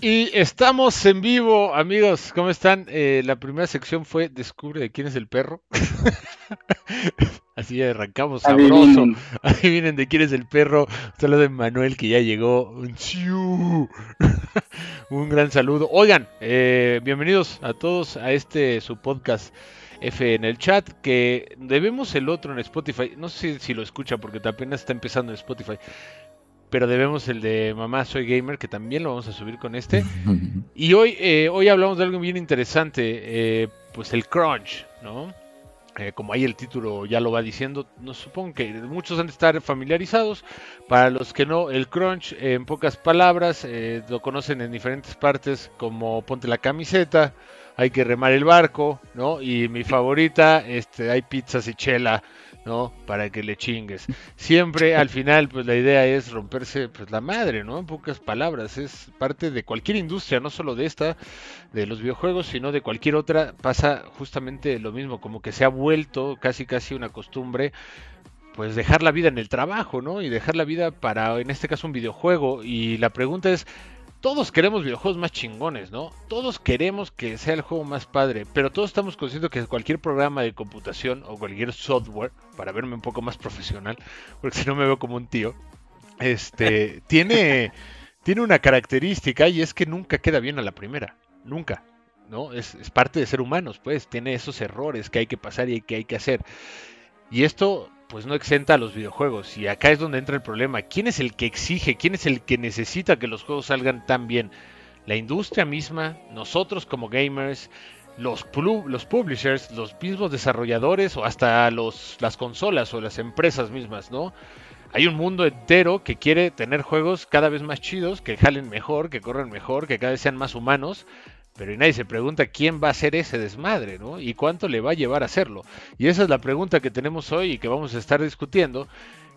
Y estamos en vivo, amigos. ¿Cómo están? Eh, la primera sección fue Descubre de quién es el perro. Así arrancamos sabroso. Adivinen. Adivinen de quién es el perro. Saludo de Manuel que ya llegó. Un gran saludo. Oigan, eh, bienvenidos a todos a este su podcast F en el chat. Que debemos el otro en Spotify. No sé si, si lo escucha porque apenas está empezando en Spotify. Pero debemos el de Mamá Soy Gamer, que también lo vamos a subir con este. Y hoy, eh, hoy hablamos de algo bien interesante, eh, pues el crunch, ¿no? Eh, como ahí el título ya lo va diciendo, no supongo que muchos han de estar familiarizados. Para los que no, el crunch, eh, en pocas palabras, eh, lo conocen en diferentes partes como ponte la camiseta, hay que remar el barco, ¿no? Y mi favorita, este, hay pizzas y chela, ¿no? Para que le chingues. Siempre al final, pues la idea es romperse pues la madre, ¿no? En pocas palabras, es parte de cualquier industria, no solo de esta, de los videojuegos, sino de cualquier otra, pasa justamente lo mismo, como que se ha vuelto casi casi una costumbre pues dejar la vida en el trabajo, ¿no? Y dejar la vida para, en este caso, un videojuego. Y la pregunta es, todos queremos videojuegos más chingones, ¿no? Todos queremos que sea el juego más padre, pero todos estamos conscientes que cualquier programa de computación o cualquier software, para verme un poco más profesional, porque si no me veo como un tío, este, tiene, tiene una característica y es que nunca queda bien a la primera, nunca. ¿no? Es, es parte de ser humanos, pues, tiene esos errores que hay que pasar y que hay que hacer. Y esto pues no exenta a los videojuegos. Y acá es donde entra el problema. ¿Quién es el que exige? ¿Quién es el que necesita que los juegos salgan tan bien? ¿La industria misma? ¿Nosotros como gamers? Los, los publishers? ¿Los mismos desarrolladores? ¿O hasta los, las consolas o las empresas mismas? ¿no? Hay un mundo entero que quiere tener juegos cada vez más chidos, que jalen mejor, que corran mejor, que cada vez sean más humanos. Pero y nadie se pregunta quién va a hacer ese desmadre, ¿no? Y cuánto le va a llevar a hacerlo. Y esa es la pregunta que tenemos hoy y que vamos a estar discutiendo.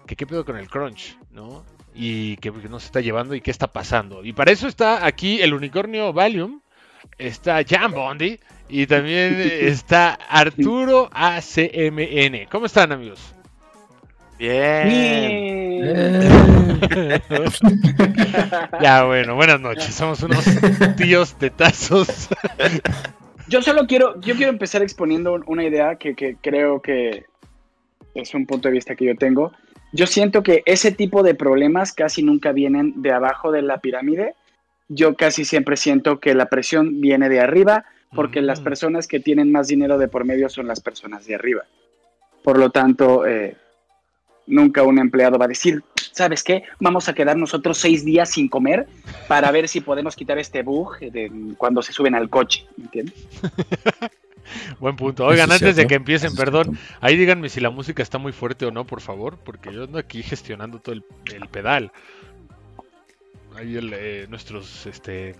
Que qué pedo con el crunch, ¿no? Y qué, qué nos está llevando y qué está pasando. Y para eso está aquí el unicornio Valium. Está Jan Bondi. Y también está Arturo ACMN. ¿Cómo están, amigos? Ya, bueno, buenas noches. Somos unos tíos tetazos. Yo solo quiero, yo quiero empezar exponiendo un- una idea que, que creo que es un punto de vista que yo tengo. Yo siento que ese tipo de problemas casi nunca vienen de abajo de la pirámide. Yo casi siempre siento que la presión viene de arriba porque las Mm. personas que tienen más dinero de por medio son las personas de arriba. Por lo tanto, eh, nunca un empleado va a decir, ¿sabes qué? Vamos a quedar nosotros seis días sin comer para ver si podemos quitar este bug de cuando se suben al coche, ¿me ¿entiendes? Buen punto. Oigan, antes de que empiecen, perdón, ahí díganme si la música está muy fuerte o no, por favor, porque yo ando aquí gestionando todo el, el pedal. Ahí el, eh, nuestros este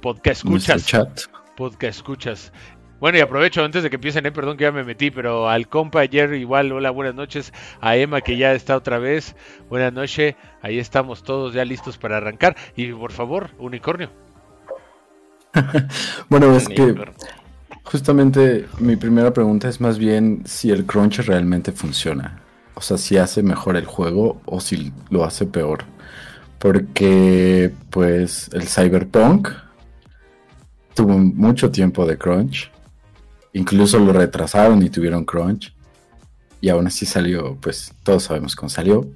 podcast escuchas. Podcast escuchas. Bueno, y aprovecho antes de que empiecen, eh, perdón que ya me metí, pero al compa ayer igual, hola, buenas noches. A Emma que ya está otra vez, buenas noches. Ahí estamos todos ya listos para arrancar. Y por favor, unicornio. Bueno, es que justamente mi primera pregunta es más bien si el crunch realmente funciona. O sea, si hace mejor el juego o si lo hace peor. Porque, pues, el Cyberpunk tuvo mucho tiempo de crunch. Incluso lo retrasaron y tuvieron crunch. Y aún así salió, pues, todos sabemos cómo salió.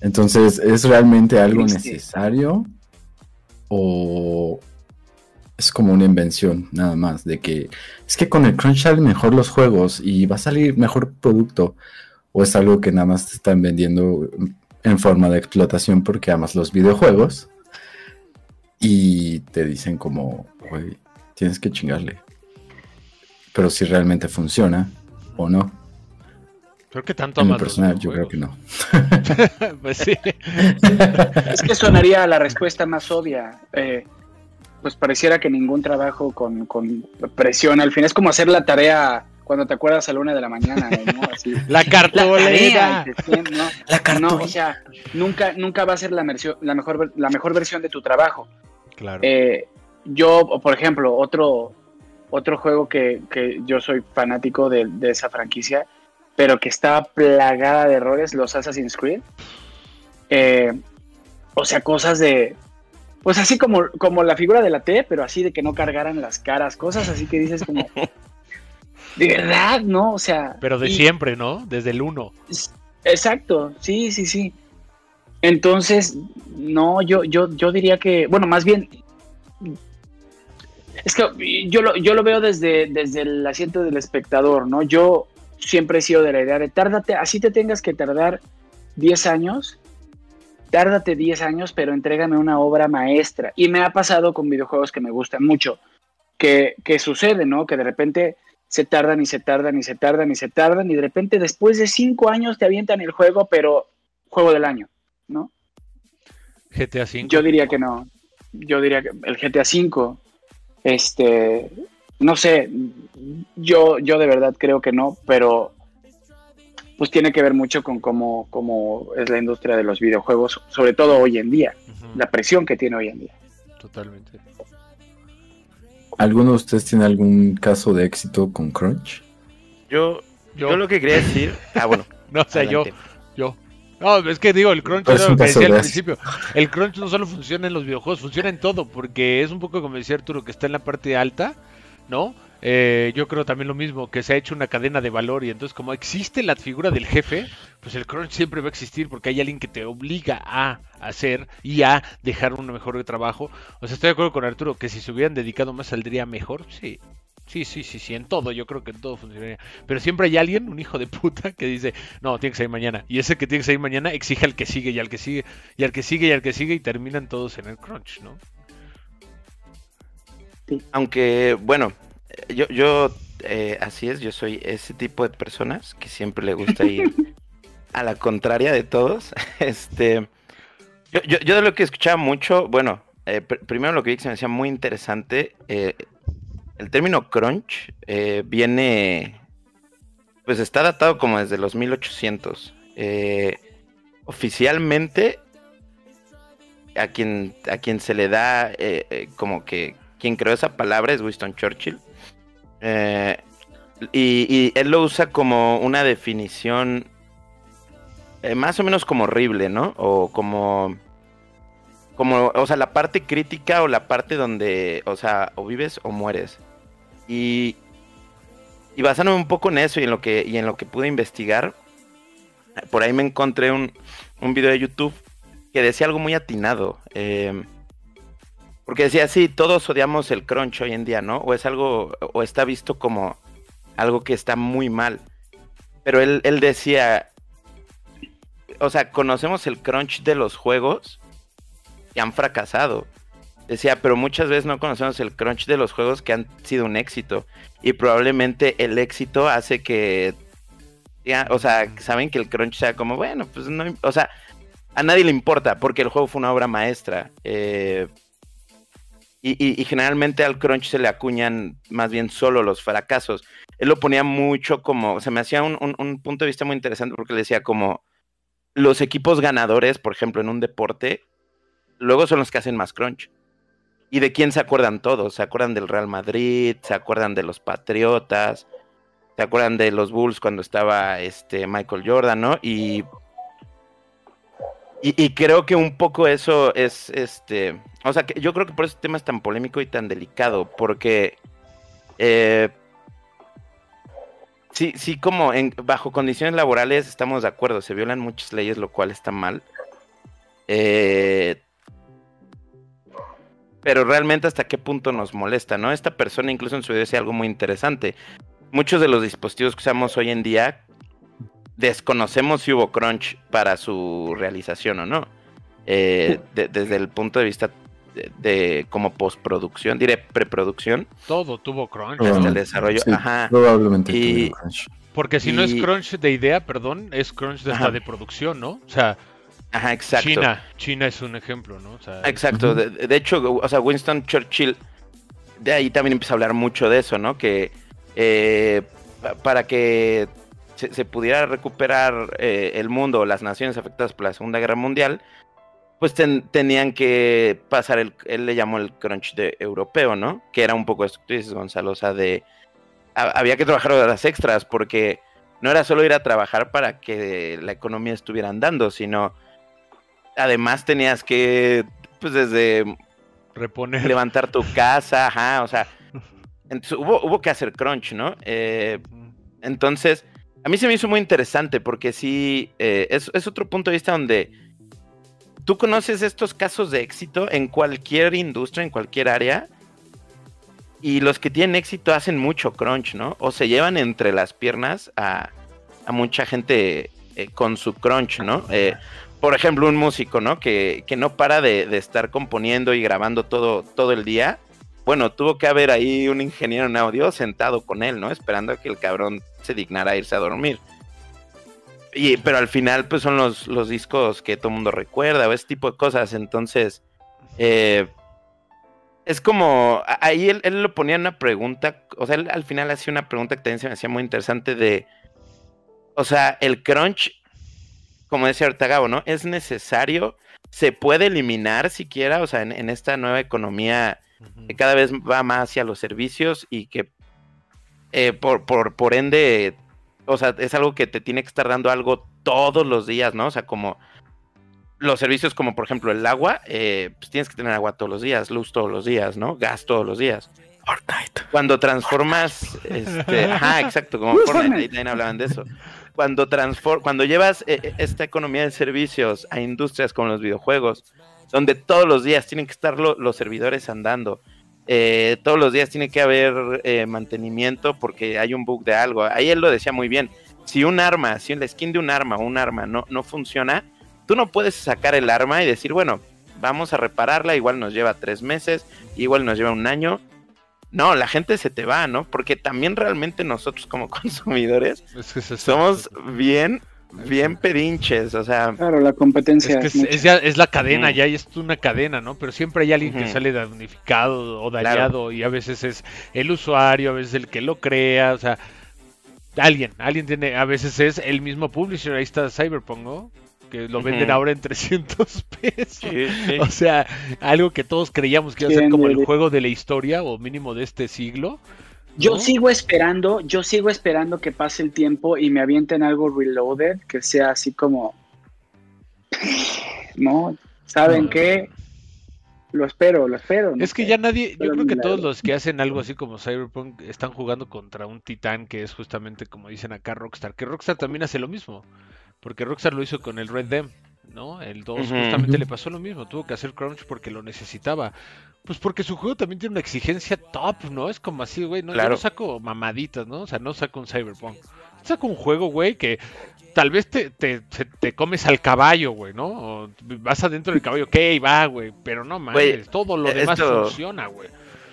Entonces, ¿es realmente algo necesario? ¿O es como una invención nada más? De que es que con el crunch salen mejor los juegos y va a salir mejor producto. ¿O es algo que nada más te están vendiendo en forma de explotación porque amas los videojuegos? Y te dicen como, güey, tienes que chingarle. Pero si realmente funciona o no. Creo que tanto En lo personal, yo creo que no. pues sí. Es que sonaría la respuesta más obvia. Eh, pues pareciera que ningún trabajo con, con presión al fin es como hacer la tarea cuando te acuerdas a la una de la mañana, ¿no? Así. La La cartolera. tarea, te- ¿no? La No, o sea, nunca, nunca va a ser la, la, mejor, la mejor versión de tu trabajo. Claro. Eh, yo, por ejemplo, otro, otro juego que, que yo soy fanático de, de esa franquicia, pero que estaba plagada de errores, los Assassin's Creed. Eh, o sea, cosas de Pues así como, como la figura de la T, pero así de que no cargaran las caras, cosas así que dices como... De verdad, ¿no? O sea... Pero de siempre, ¿no? Desde el 1. Exacto, sí, sí, sí. Entonces, no, yo, yo, yo diría que, bueno, más bien, es que yo lo, yo lo veo desde, desde el asiento del espectador, ¿no? Yo siempre he sido de la idea de tárdate, así te tengas que tardar 10 años, tárdate 10 años, pero entrégame una obra maestra. Y me ha pasado con videojuegos que me gustan mucho, que, que sucede, ¿no? Que de repente se tardan y se tardan y se tardan y se tardan y de repente después de 5 años te avientan el juego, pero juego del año, ¿no? GTA V. Yo diría que no. Yo diría que el GTA V, este, no sé, yo, yo de verdad creo que no, pero pues tiene que ver mucho con cómo, cómo es la industria de los videojuegos, sobre todo hoy en día, la presión que tiene hoy en día. Totalmente. ¿Alguno de ustedes tiene algún caso de éxito con Crunch? Yo, yo, lo que quería decir. Ah, bueno. no, o sea, yo, yo. No, es que digo, el crunch es lo que decía al principio. El crunch no solo funciona en los videojuegos, funciona en todo, porque es un poco como decía Arturo, que está en la parte alta, ¿no? Eh, yo creo también lo mismo, que se ha hecho una cadena de valor y entonces como existe la figura del jefe, pues el crunch siempre va a existir porque hay alguien que te obliga a hacer y a dejar un mejor trabajo. O sea, estoy de acuerdo con Arturo que si se hubieran dedicado más saldría mejor, sí. Sí, sí, sí, sí, en todo, yo creo que en todo funcionaría. Pero siempre hay alguien, un hijo de puta, que dice, no, tiene que salir mañana. Y ese que tiene que salir mañana exige al que sigue y al que sigue y al que sigue y al que sigue y terminan todos en el crunch, ¿no? Aunque, bueno, yo, yo eh, así es, yo soy ese tipo de personas que siempre le gusta ir a la contraria de todos. Este, yo, yo, de lo que escuchaba mucho, bueno, eh, primero lo que vi que se me hacía muy interesante, eh, el término crunch viene, pues está datado como desde los 1800. oficialmente, a quien, a quien se le da como que quien creó esa palabra es Winston Churchill. Eh, y, él lo usa como una definición eh, más o menos como horrible, ¿no? O como, como, o sea, la parte crítica o la parte donde, o sea, o vives o mueres. Y, basándome un poco en eso y en lo que, en lo que pude investigar, por ahí me encontré un, video de YouTube que decía algo muy atinado. Eh, porque decía, sí, todos odiamos el crunch hoy en día, ¿no? O es algo, o está visto como algo que está muy mal. Pero él, él decía, o sea, conocemos el crunch de los juegos que han fracasado. Decía, pero muchas veces no conocemos el crunch de los juegos que han sido un éxito. Y probablemente el éxito hace que, o sea, saben que el crunch sea como, bueno, pues no, o sea, a nadie le importa porque el juego fue una obra maestra. Eh, y, generalmente al crunch se le acuñan más bien solo los fracasos. Él lo ponía mucho como, se me hacía un, punto de vista muy interesante porque le decía como los equipos ganadores, por ejemplo, en un deporte, luego son los que hacen más crunch. ¿Y de quién se acuerdan todos? Se acuerdan del Real Madrid, se acuerdan de los Patriotas, se acuerdan de los Bulls cuando estaba este Michael Jordan, ¿no? Y y, creo que un poco eso es, este, o sea, que yo creo que por este tema es tan polémico y tan delicado, porque eh, sí, sí, como en, bajo condiciones laborales estamos de acuerdo, se violan muchas leyes, lo cual está mal. Eh, pero realmente hasta qué punto nos molesta, ¿no? Esta persona incluso en su video decía algo muy interesante. Muchos de los dispositivos que usamos hoy en día desconocemos si hubo crunch para su realización o no. Eh, desde el punto de vista de, como postproducción, diré preproducción. Todo tuvo crunch. el desarrollo. Ajá. Probablemente tuvo crunch. Porque si no es crunch de idea, perdón, es crunch de, de producción, ¿no? O sea, Ajá, exacto. China, China es un ejemplo, ¿no? exacto. de, hecho, o sea, Winston Churchill, de ahí también empieza a hablar mucho de eso, ¿no? Que eh, para que se, pudiera recuperar eh, el mundo o las naciones afectadas por la Segunda Guerra Mundial, pues tenían que pasar, el, él le llamó el crunch de europeo, ¿no? Que era un poco esto que dices, Gonzalo, o sea, de... había que trabajar horas extras porque no era solo ir a trabajar para que la economía estuviera andando, sino además tenías que, pues desde Reponer. levantar tu casa, ajá, o sea, entonces, hubo, hubo que hacer crunch, ¿no? Eh, entonces, a mí se me hizo muy interesante porque sí, eh, es, es, otro punto de vista donde tú conoces estos casos de éxito en cualquier industria, en cualquier área, y los que tienen éxito hacen mucho crunch, ¿no? O se llevan entre las piernas a, a mucha gente eh, con su crunch, ¿no? Eh, por ejemplo, un músico, ¿no? Que, que no para de, estar componiendo y grabando todo, todo el día. Bueno, tuvo que haber ahí un ingeniero en audio sentado con él, ¿no? Esperando a que el cabrón se dignara a irse a dormir. Y, pero al final, pues son los, los discos que todo el mundo recuerda o ese tipo de cosas. Entonces, eh, es como, ahí él, él, lo ponía una pregunta, o sea, él al final hacía una pregunta que también se me hacía muy interesante de, o sea, el crunch, como decía ahorita Gabo, ¿no? Es necesario, se puede eliminar siquiera, o sea, en, en esta nueva economía uh -huh. que cada vez va más hacia los servicios y que eh, por, por, por ende, o sea, es algo que te tiene que estar dando algo todos los días, ¿no? O sea, como los servicios como por ejemplo el agua, eh, pues tienes que tener agua todos los días, luz todos los días, ¿no? Gas todos los días. Fortnite. Cuando transformas, este, ajá, exacto, como Fortnite, también hablaban de eso. Cuando cuando llevas eh, esta economía de servicios a industrias como los videojuegos, donde todos los días tienen que estar lo, los servidores andando, eh, todos los días tiene que haber eh, mantenimiento porque hay un bug de algo. Ahí él lo decía muy bien. Si un arma, si la skin de un arma o un arma no, no funciona, tú no puedes sacar el arma y decir, bueno, vamos a repararla, igual nos lleva tres meses, igual nos lleva un año. No, la gente se te va, ¿no? Porque también realmente nosotros como consumidores es que es somos bien, bien pedinches, o sea... Claro, la competencia. Es, que es, es, ya, es la cadena, ya es una cadena, ¿no? Pero siempre hay alguien que sale damnificado o dañado claro. y a veces es el usuario, a veces el que lo crea, o sea... Alguien, alguien tiene, a veces es el mismo publisher, ahí está Cyberpunk, ¿no? Que lo venden uh -huh. ahora en 300 pesos. Sí, sí. O sea, algo que todos creíamos que iba a ser como el juego de la historia o mínimo de este siglo. ¿no? Yo sigo esperando, yo sigo esperando que pase el tiempo y me avienten algo reloaded que sea así como no, ¿saben no. qué? Lo espero, lo espero. No es que sé. ya nadie, yo creo que todos los que hacen algo así como Cyberpunk están jugando contra un titán que es justamente como dicen acá Rockstar, que Rockstar también hace lo mismo. Porque Rockstar lo hizo con el Red Dead, ¿no? El 2 uh -huh. justamente le pasó lo mismo, tuvo que hacer crunch porque lo necesitaba. Pues porque su juego también tiene una exigencia top, ¿no? Es como así, güey, no, claro. yo no saco mamaditas, ¿no? O sea, no saco un Cyberpunk. Saco un juego, güey, que tal vez te, te, te, comes al caballo, güey, ¿no? O vas adentro del caballo, ok, va, güey, pero no mames, todo lo demás esto, funciona, güey.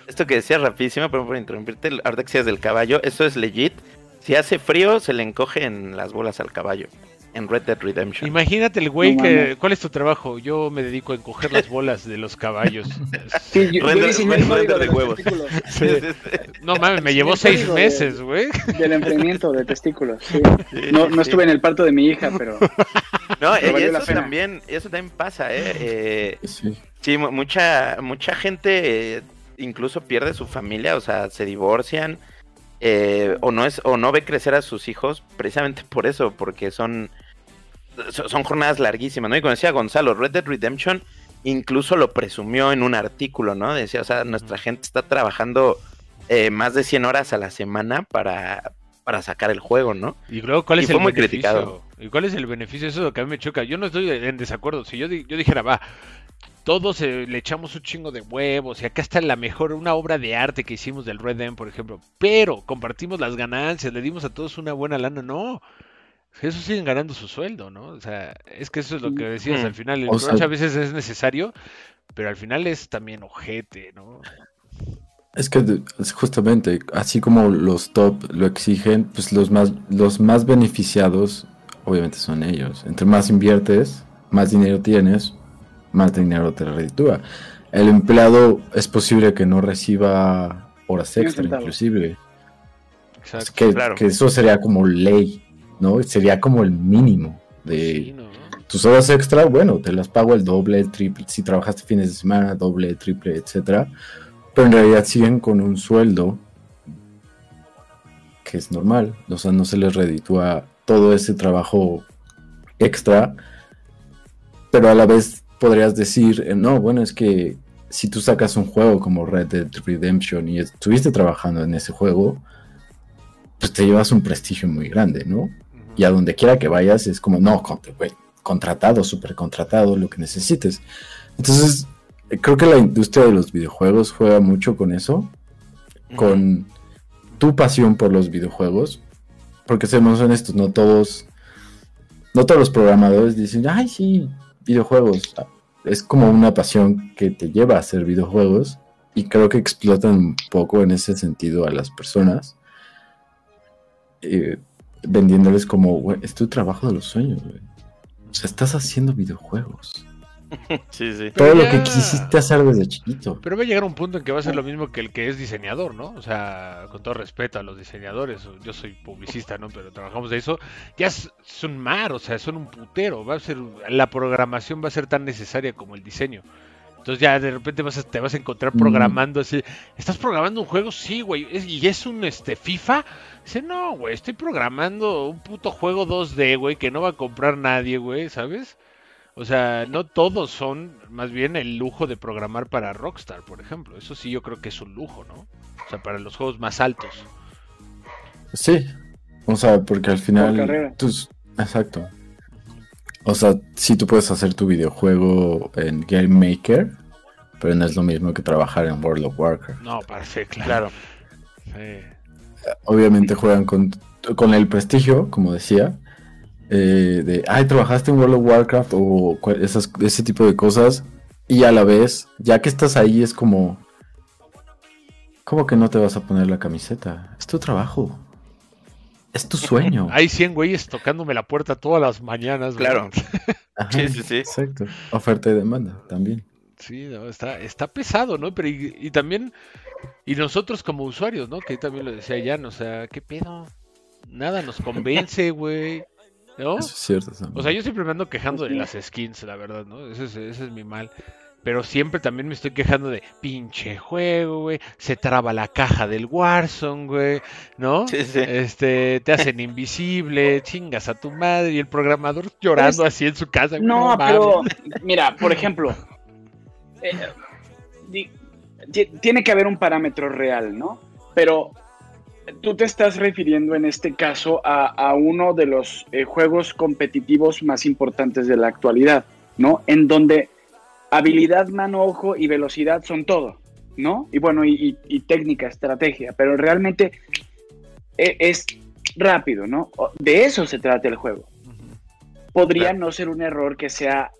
Esto que decías rapidísimo, pero por interrumpirte, ahorita que decías del caballo, eso es legit. Si hace frío, se le encogen las bolas al caballo en Red Dead Redemption. Imagínate el güey no, que. ¿Cuál es tu trabajo? Yo me dedico a encoger las bolas de los caballos. Sí, yo, render, yo render de huevos. Sí. No mames, me llevó seis meses, güey. De, del enfriamiento de testículos. Sí. No, no estuve en el parto de mi hija, pero. No, pero y eso también, eso también pasa, ¿eh? eh sí. sí, mucha, mucha gente eh, incluso pierde su familia, o sea, se divorcian. Eh, o no es o no ve crecer a sus hijos precisamente por eso porque son son jornadas larguísimas no y como decía Gonzalo Red Dead Redemption incluso lo presumió en un artículo no decía o sea nuestra gente está trabajando eh, más de 100 horas a la semana para para sacar el juego no y luego cuál es y el muy beneficio criticado. Y cuál es el beneficio eso es lo que a mí me choca. Yo no estoy en desacuerdo. Si yo yo dijera va todos eh, le echamos un chingo de huevos y acá está la mejor, una obra de arte que hicimos del Red Dead, por ejemplo, pero compartimos las ganancias, le dimos a todos una buena lana, no. Eso siguen ganando su sueldo, ¿no? O sea, es que eso es lo que decías mm. al final. El o sea, a veces es necesario, pero al final es también ojete, ¿no? Es que justamente, así como los top lo exigen, pues los más, los más beneficiados, obviamente son ellos. Entre más inviertes, más dinero tienes, más dinero te reditúa. El empleado es posible que no reciba horas extra, inclusive. Exacto, que, claro. que, eso sería como ley, ¿no? Sería como el mínimo de sí, ¿no? tus horas extra, bueno, te las pago el doble, el triple, si trabajaste fines de semana, doble, triple, etcétera. Pero en realidad siguen con un sueldo que es normal, o sea, no se les reditúa todo ese trabajo extra, pero a la vez podrías decir, eh, no, bueno, es que si tú sacas un juego como Red Dead Redemption y estuviste trabajando en ese juego, pues te llevas un prestigio muy grande, ¿no? Y a donde quiera que vayas es como, no, contratado, súper contratado, lo que necesites. Entonces, creo que la industria de los videojuegos juega mucho con eso, con tu pasión por los videojuegos, porque seamos honestos, no todos, no todos los programadores dicen, ay, sí, videojuegos. Es como una pasión que te lleva a hacer videojuegos y creo que explotan un poco en ese sentido a las personas, eh, vendiéndoles como, es tu trabajo de los sueños, O sea, estás haciendo videojuegos. Sí, sí. Todo lo que quisiste hacer desde chiquito. Pero va a llegar un punto en que va a ser lo mismo que el que es diseñador, ¿no? O sea, con todo respeto a los diseñadores, yo soy publicista, ¿no? Pero trabajamos de eso. Ya es, un mar, o sea, son un putero. Va a ser, la programación va a ser tan necesaria como el diseño. Entonces ya de repente vas te vas a encontrar programando así. ¿Estás programando un juego? Sí, güey. ¿Y es un este FIFA? Dice, no, güey, estoy programando un puto juego 2D, güey, que no va a comprar nadie, güey, ¿sabes? O sea, no todos son más bien el lujo de programar para Rockstar, por ejemplo. Eso sí yo creo que es un lujo, ¿no? O sea, para los juegos más altos. Sí. O sea, porque al final... Tus... Exacto. O sea, sí tú puedes hacer tu videojuego en Game Maker, pero no es lo mismo que trabajar en World of Warcraft. No, parece, claro. Obviamente juegan con, con el prestigio, como decía, eh, de, ay, trabajaste en World of Warcraft o ese tipo de cosas, y a la vez, ya que estás ahí, es como, ¿cómo que no te vas a poner la camiseta? Es tu trabajo. Es tu sueño. Hay 100 güeyes tocándome la puerta todas las mañanas. Claro. sí, sí, sí. Exacto. Oferta y demanda también. Sí, está, está pesado, ¿no? Pero y, también, y nosotros como usuarios, ¿no? Que también lo decía Jan, o sea, ¿qué pedo? Nada nos convence, güey. ¿No? Eso es cierto. O sea, yo siempre me ando quejando de las skins, la verdad, ¿no? Ese es, ese es mi mal. Pero siempre también me estoy quejando de pinche juego, güey. Se traba la caja del Warzone, güey. ¿No? Sí, sí. Este, te hacen invisible, chingas a tu madre y el programador llorando así en su casa. No, pero mira, por ejemplo, eh, tiene que haber un parámetro real, ¿no? Pero tú te estás refiriendo en este caso a, uno de los eh, juegos competitivos más importantes de la actualidad, ¿no? En donde habilidad, mano, ojo y velocidad son todo, ¿no? Y bueno, y, técnica, estrategia, pero realmente e, es, rápido, ¿no? De eso se trata el juego. Podría no ser un error que sea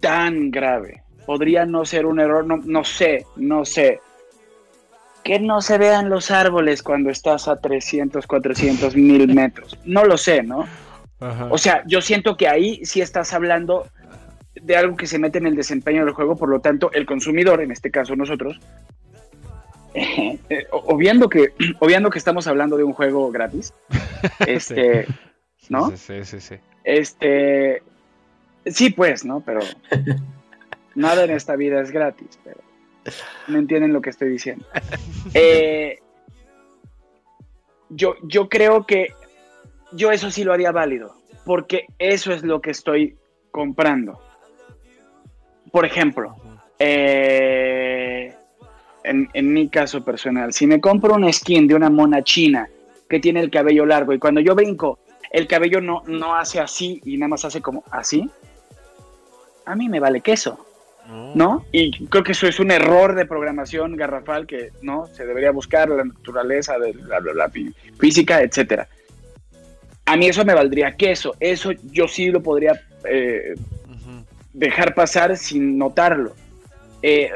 tan grave. Podría no ser un error, no, no sé, no sé que no se vean los árboles cuando estás a 300, 400 mil metros. No lo sé, ¿no? O sea, yo siento que ahí sí estás hablando de algo que se mete en el desempeño del juego, por lo tanto, el consumidor, en este caso nosotros, eh, obviando, que, obviando que estamos hablando de un juego gratis, este, ¿no? Sí, sí, sí. Este, sí, pues, ¿no? Pero nada en esta vida es gratis, pero no entienden lo que estoy diciendo. Eh, yo, yo creo que yo eso sí lo haría válido, porque eso es lo que estoy comprando. Por ejemplo, eh, en, mi caso personal, si me compro una skin de una mona china que tiene el cabello largo y cuando yo brinco, el cabello no, no hace así y nada más hace como así, a mí me vale queso. ¿No? Y creo que eso es un error de programación garrafal que no se debería buscar la naturaleza de la, física, etcétera. A mí eso me valdría queso, eso yo sí lo podría eh, dejar pasar sin notarlo. Eh,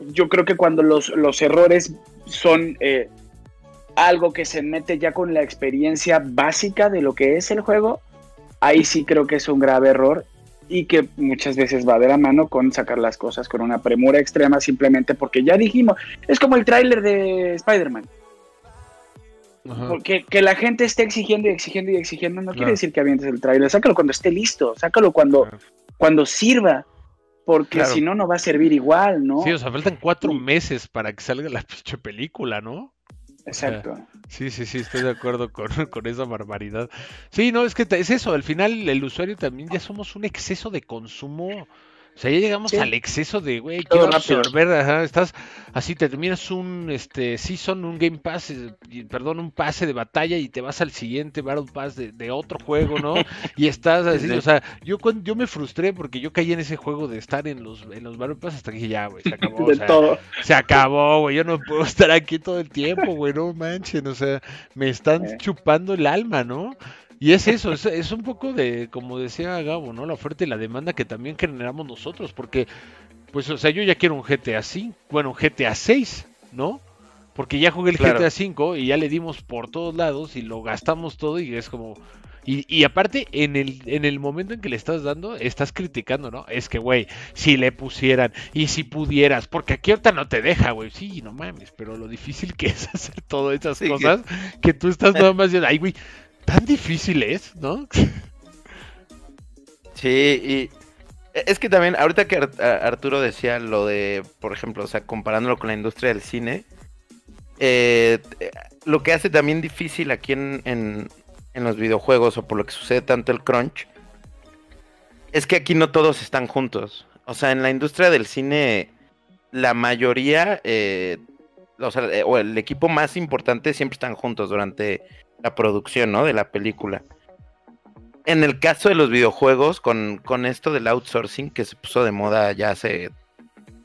yo creo que cuando los, errores son eh, algo que se mete ya con la experiencia básica de lo que es el juego, ahí sí creo que es un grave error y que muchas veces va de la mano con sacar las cosas con una premura extrema simplemente porque ya dijimos, es como el tráiler de Spider-Man. Porque que la gente esté exigiendo y exigiendo y exigiendo no quiere decir que avientes el tráiler, sácalo cuando esté listo, sácalo cuando, cuando sirva, porque si no, no va a servir igual, ¿no? Sí, o sea, faltan cuatro meses para que salga la pinche película, ¿no? Exacto. sí, sí, sí, estoy de acuerdo con, con, esa barbaridad. Sí, no, es que es eso, al final el usuario también ya somos un exceso de consumo O sea, ya llegamos Sí. al exceso de, güey, quiero absorber, ajá, estás así, te terminas un este season, un Game Pass, eh, perdón, un pase de batalla y te vas al siguiente Battle Pass de, de otro juego, ¿no? Y estás así, Sí. o sea, yo cuando, yo me frustré porque yo caí en ese juego de estar en los en los Battle Pass hasta que dije, ya, güey, se acabó, o de sea, todo. se acabó, güey, yo no puedo estar aquí todo el tiempo, güey, no manchen, o sea, me están Eh. chupando el alma, ¿no? Y es eso, es, es un poco de, como decía Gabo, ¿no? La oferta y la demanda que también generamos nosotros, porque, pues, o sea, yo ya quiero un GTA 5, bueno, un GTA 6, ¿no? Porque ya jugué el Claro. GTA 5 y ya le dimos por todos lados y lo gastamos todo y es como... Y, y aparte, en el, en el momento en que le estás dando, estás criticando, ¿no? Es que, güey, si le pusieran y si pudieras, porque aquí ahorita no te deja, güey. Sí, no mames, pero lo difícil que es hacer todas esas Sí, que- cosas que tú estás nada más diciendo, ay, güey, tan difícil es, ¿no? Sí, y e, es que también, ahorita que Arturo decía lo de, por ejemplo, o sea, comparándolo con la industria del cine, eh, eh, lo que hace también difícil aquí en, en, en los videojuegos, o por lo que sucede tanto el crunch, es que aquí no todos están juntos. O sea, en la industria del cine, la mayoría, eh, o sea, eh, o el equipo más importante siempre están juntos durante la producción, ¿no? De la película en el caso de los videojuegos, con, con esto del outsourcing que se puso de moda ya hace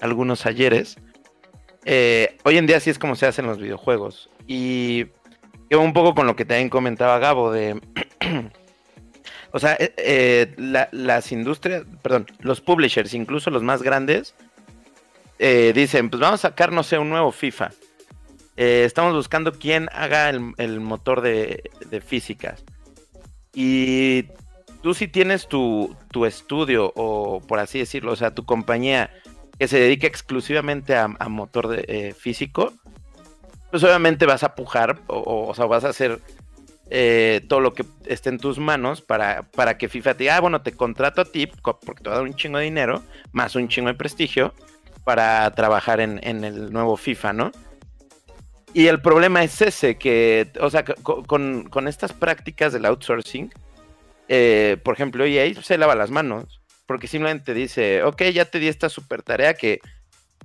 algunos ayeres, eh, hoy en día sí es como se hacen los videojuegos. Y un poco con lo que también comentaba Gabo de... o sea, eh, eh, la- las industrias, perdón, los publishers, incluso los más grandes, dicen, pues vamos a sacar, no sé, un nuevo FIFA. Eh, estamos buscando quién haga el, motor de, de físicas. Y tú si tienes tu, tu estudio, o por así decirlo, o sea, tu compañía que se dedica exclusivamente a, motor de, eh, físico, pues obviamente vas a pujar, o, o, sea, vas a hacer eh, todo lo que esté en tus manos para, para que FIFA te diga, ah, bueno, te contrato a ti porque te va a dar un chingo de dinero, más un chingo de prestigio, para trabajar en, en el nuevo FIFA, ¿no? Y el problema es ese, que, o sea, co- con, con estas prácticas del outsourcing, eh, por ejemplo, EA se lava las manos, porque simplemente dice, ok, ya te di esta super tarea que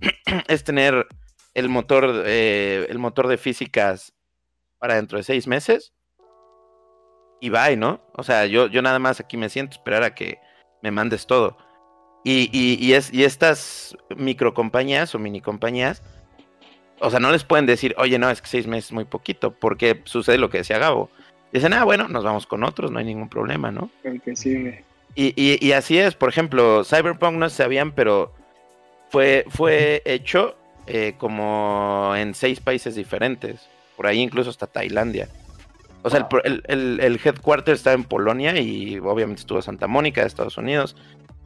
es tener el motor, eh, el motor de físicas para dentro de seis meses. Y bye, ¿no? O sea, yo, yo nada más aquí me siento esperar a que me mandes todo. Y, y, es, y estas microcompañías o mini compañías, o sea, no les pueden decir, oye, no, es que seis meses es muy poquito, porque sucede lo que decía Gabo. Dicen, ah, bueno, nos vamos con otros, no hay ningún problema, ¿no? El que sigue. Y, y- y así es, por ejemplo, Cyberpunk no se sabían, pero fue, fue hecho eh, como en seis países diferentes, por ahí incluso hasta Tailandia. O sea, el pro- el, el, el headquarter está en Polonia y obviamente estuvo Santa Mónica de Estados Unidos.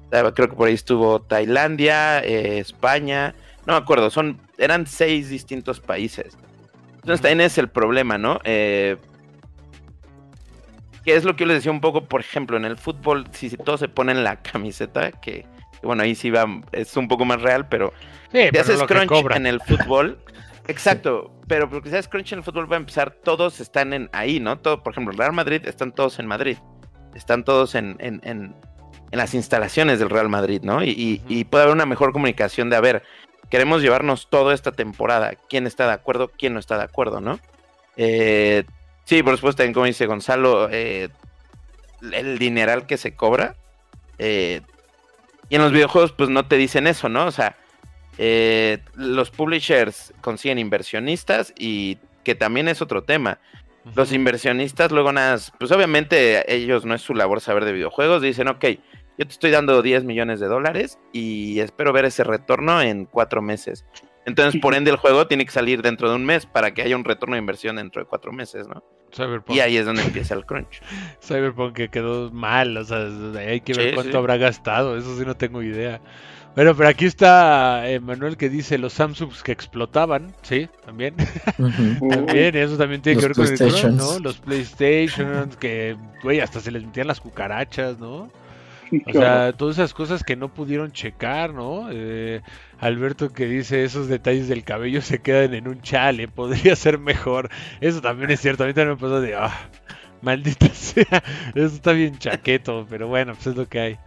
Estaba- Creo que por ahí estuvo Tailandia, eh, España, no me acuerdo, son, eran seis distintos países. Entonces también es el problema, ¿no? Eh, que es lo que yo les decía un poco, por ejemplo, en el fútbol, si, si todos se ponen la camiseta, que, bueno, ahí sí va, es un poco más real, pero Sí, si haces crunch en el fútbol, exacto, pero porque si haces crunch en el fútbol va a empezar, todos están en ahí, ¿no? Todo, por ejemplo, el Real Madrid están todos en Madrid, están todos en, en, en, en las instalaciones del Real Madrid, ¿no? Y, y- Ujú. y puede haber una mejor comunicación de, a ver, queremos llevarnos toda esta temporada, quién está de acuerdo, quién no está de acuerdo, ¿no? Eh, sí, por supuesto, también como dice Gonzalo, eh, el dineral que se cobra. eh, y en los videojuegos, pues no te dicen eso, ¿no? O sea, los publishers consiguen inversionistas y que también es otro tema. Los inversionistas luego nada, pues obviamente ellos no es su labor saber de videojuegos, dicen, ok, yo te estoy dando 10 millones de dólares y espero ver ese retorno en cuatro meses. Entonces, por ende, el juego tiene que salir dentro de un mes para que haya un retorno de inversión dentro de cuatro meses, ¿no? Cyberpunk. Y ahí es donde empieza el crunch. Cyberpunk que quedó mal, o sea, hay que ver Sí, cuánto sí. habrá gastado, eso sí no tengo idea. Bueno, pero aquí está eh, Manuel que dice los Samsungs que explotaban, sí, también. También, eso también tiene que ver con el crunch, ¿no? PlayStations. Los PlayStations, que, güey, hasta se les metían las cucarachas, ¿no? O sea, todas esas cosas que no pudieron checar, ¿no? Eh, Alberto que dice esos detalles del cabello se quedan en un chale, podría ser mejor. Eso también es cierto, a mí también me pasó de, ah, maldita sea, eso está bien chaqueto, pero bueno, pues es lo que hay.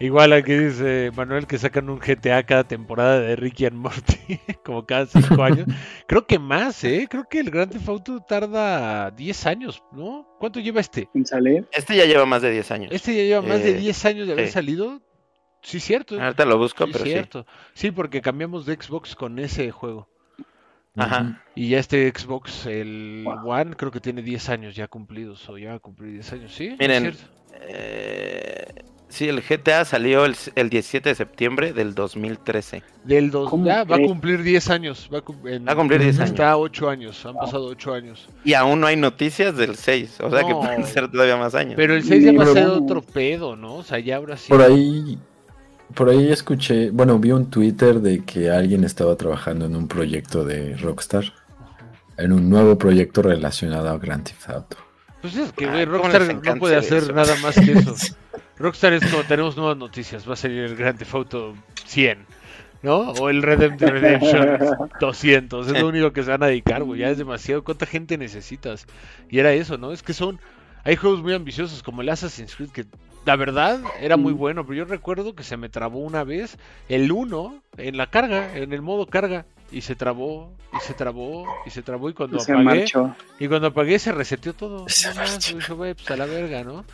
Igual aquí dice Manuel que sacan un GTA cada temporada de Ricky and Morty, como cada cinco años. Creo que más, ¿eh? Creo que el Grand Theft Auto tarda 10 años, ¿no? ¿Cuánto lleva este? En salir. Este ya lleva más de 10 años. Este ya lleva más de Eh, 10 años de haber sí. salido. Sí, cierto. Ahorita lo busco, Sí, pero sí. cierto. Sí, porque cambiamos de Xbox con ese juego. Ajá. Y ya este Xbox, el Wow. One, creo que tiene 10 años ya cumplidos, o ya va a cumplir 10 años, ¿sí? ¿Es Miren, cierto? Eh, sí, el GTA salió el, el 17 de septiembre del 2013. Del dos, ¿Cómo ya va a cumplir 10 años. Va a, en- Va a cumplir 10 años. Está 8 años, han pasado 8 años. Y aún no hay noticias del 6. O sea que No. pueden ser todavía más años. Pero el 6 ya va a ser otro pedo, ¿no? O sea, ya ahora sí. Por ahí, por ahí escuché, bueno, vi un Twitter de que alguien estaba trabajando en un proyecto de Rockstar, en un nuevo proyecto relacionado a Grand Theft Auto. Pues es que, güey, Rockstar no puede hacer hacer eso. nada más que eso. Rockstar es como, tenemos nuevas noticias, va a salir el Grand Theft Auto 100, ¿no? O el Red Dead Redemption 200, es lo único que se van a dedicar, güey, ya es demasiado, ¿cuánta gente necesitas? Y era eso, ¿no? Es que son, hay juegos muy ambiciosos como el Assassin's Creed que la verdad era muy Mm. bueno, pero yo recuerdo que se me trabó una vez el 1 en la carga, en el modo carga. Y se trabó, y se trabó, y se trabó, y cuando Se apagué, marchó. y cuando apagué se reseteó todo. Se No güey, pues a la verga, ¿no?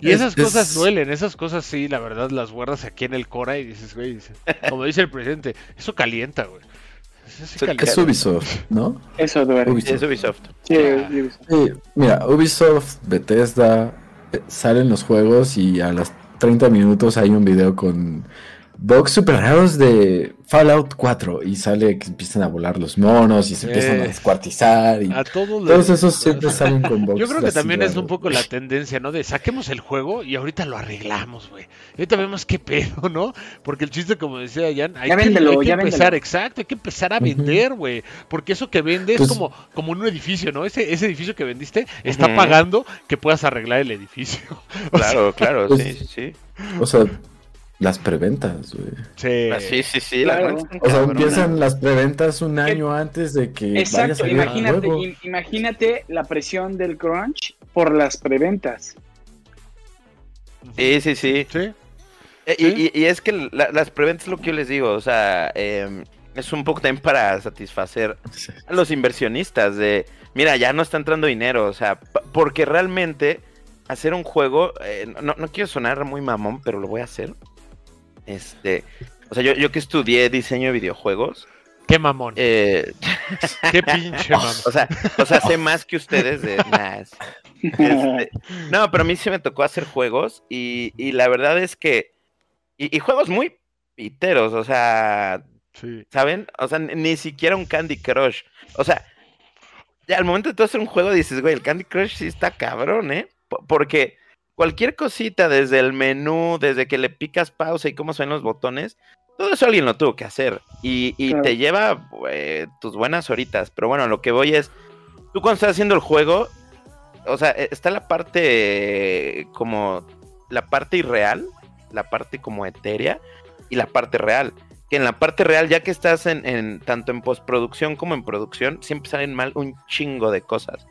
Y Es- esas cosas es- duelen, esas cosas sí, la verdad, las guardas aquí en el Cora y dices, güey, dices, como dice el presidente, eso calienta, güey. Eso sí calienta. Es Ubisoft, ¿no? Eso duele. Ubisoft. Es Ubisoft. Sí, Ubisoft. Sí, mira, Ubisoft, Bethesda, eh, salen los juegos y a los 30 minutos hay un video con bugs super raros de Fallout 4 y sale que empiezan a volar los monos y se empiezan a Eh. descuartizar y A todos todos les- esos siempre salen con bugs. Yo creo que también es un poco la tendencia, ¿no? De saquemos el juego y ahorita lo arreglamos, güey. Y ahorita vemos qué pedo, ¿no? Porque el chiste, como decía Jan, hay Ya que, véndelo, hay que ya empezar, véndelo. exacto, hay que empezar a vender, güey. Porque eso que vende es Pues- como, como en un edificio, ¿no? Ese, ese edificio que vendiste está pagando que puedas arreglar el edificio. O sea, Claro, claro, Pues- sí, sí. O sea, las preventas, güey. sí. Ah, Sí, sí, Claro. O sea, empiezan las preventas un año antes de que vaya a Exacto, imagínate, im- imagínate la presión del crunch por las preventas. Sí, sí, sí. Sí. Eh, Sí. Y, y- y es que la- las preventas es lo que yo les digo, o sea, em, es un poco también para satisfacer a los inversionistas de, mira, ya no está entrando dinero, o sea, porque realmente hacer un juego, eh, no, no quiero sonar muy mamón, pero lo voy a hacer. Este, o sea, yo, yo que estudié diseño de videojuegos, Qué mamón. eh, Qué pinche mamón. o sea, o sea, sé más que ustedes de es- este, no, pero a mí sí me tocó hacer juegos y, y la verdad es que, y, y juegos muy piteros, o sea, Sí. ¿saben? O sea, ni, siquiera un Candy Crush. O sea, ya al momento de tú hacer un juego dices, güey, el Candy Crush sí está cabrón, ¿eh? Po- Porque cualquier cosita, desde el menú, desde que le picas pausa y cómo suenan los botones, todo eso alguien lo tuvo que hacer. Y, y Claro. te lleva eh, tus buenas horitas. Pero bueno, lo que voy es, tú cuando estás haciendo el juego, o sea, eh, está la parte eh, como, la parte irreal, la parte como etérea y la parte real que en la parte real, ya que estás en, en- tanto en postproducción como en producción, siempre salen mal un chingo de cosas.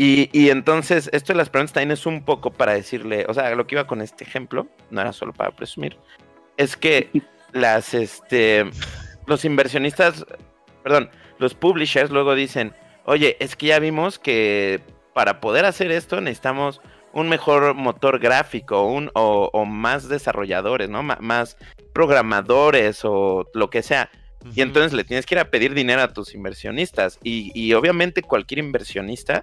Y, y entonces, esto de las preguntas también es un poco para decirle, o sea, lo que iba con este ejemplo, no era solo para presumir, es que las, este, los inversionistas, perdón, los publishers luego dicen, oye, es que ya vimos que para poder hacer esto necesitamos un mejor motor gráfico un, o, o más desarrolladores, ¿no? Más programadores o lo que sea. Y entonces le tienes que ir a pedir dinero a tus inversionistas. Y, y obviamente cualquier inversionista,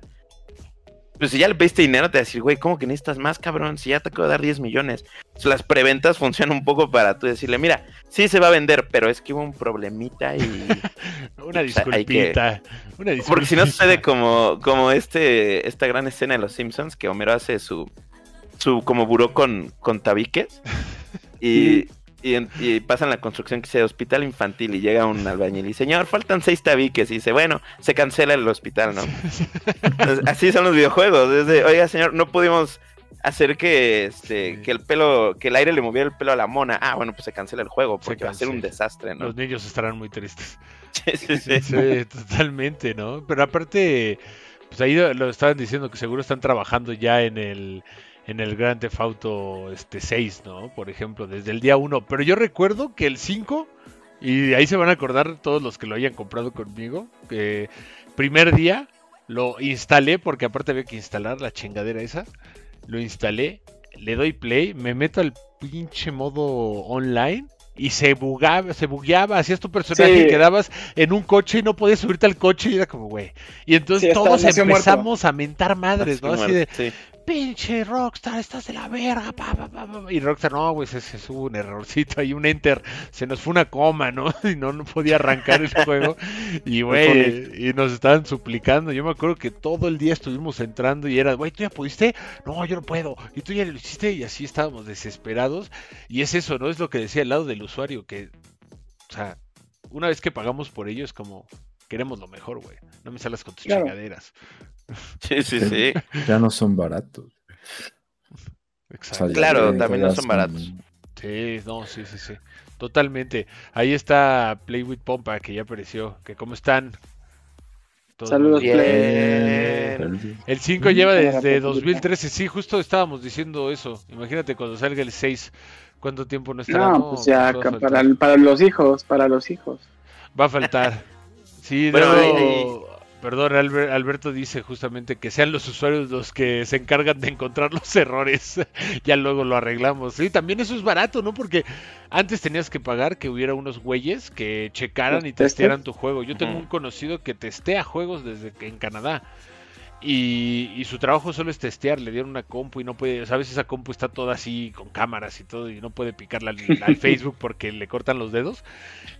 pues si ya le pediste dinero, te va a decir, güey, ¿cómo que necesitas más, cabrón? Si ya te acabo de dar 10 millones. Entonces, las preventas funcionan un poco para tú decirle, mira, sí se va a vender, pero es que hubo un problemita y... Una hay que- disculpita. Una disculpita. Porque si no sucede como, como este, esta gran escena de los Simpsons, que Homero hace su, su como buró con, con tabiques y, y, pasan la construcción que dice hospital infantil y llega un albañil y señor, faltan seis tabiques y dice, bueno, se cancela el hospital, ¿no? Entonces, así son los videojuegos, es de, oiga señor, no pudimos hacer que este Sí. que el pelo que el aire le moviera el pelo a la mona ah bueno pues se cancela el juego porque va a ser un desastre no Los niños estarán muy tristes. sí, sí, sí. Sí, totalmente, ¿no? Pero aparte, pues ahí lo estaban diciendo que seguro están trabajando ya en el en el Grand Theft Auto este, 6, ¿no? Por ejemplo, desde el día 1. Pero yo recuerdo que el 5, y ahí se van a acordar todos los que lo hayan comprado conmigo, que primer día lo instalé, porque aparte había que instalar la chingadera esa. Lo instalé, le doy play, me meto al pinche modo online y se bugaba, se bugueaba, hacías tu personaje y quedabas en un coche y no podías subirte al coche y era como, güey. Y entonces todos empezamos a mentar madres, ¿no? Así de, pinche Rockstar, estás de la verga, y Rockstar, no, güey, se, se un errorcito ahí, un enter, se nos fue una coma, ¿no? Y no, no podía arrancar el juego, y güey, y nos estaban suplicando, yo me acuerdo que todo el día estuvimos entrando y era, güey, ¿tú ya pudiste? No, yo no puedo, y tú ya lo hiciste, y así estábamos desesperados, y es eso, ¿no? Es lo que decía el lado del usuario, que, o sea, una vez que pagamos por ello es como, queremos lo mejor, güey, no me salas con tus chingaderas. Sí, sí, sí. Ya no son baratos. Exacto. claro, también no son baratos. Sí, no, sí, sí, sí. Totalmente. Ahí está Play with Pompa, que ya apareció. Que cómo están. Saludos, bien. El 5 lleva desde 2013. Sí, justo estábamos diciendo eso. Imagínate cuando salga el 6, cuánto tiempo no estará. No, pues ya, pues para, para, los hijos, para los hijos. Va a faltar. Sí, bueno, Perdón, Alberto dice justamente que sean los usuarios los que se encargan de encontrar los errores. ya luego lo arreglamos. Sí, también eso es barato, ¿no? Porque antes tenías que pagar que hubiera unos güeyes que checaran y testearan tu juego. Yo tengo un conocido que testea juegos desde que en Canadá. Y, su trabajo solo es testear, le dieron una compu y no puede, sabes, esa compu está toda así con cámaras y todo y no puede picarla al, Facebook porque le cortan los dedos.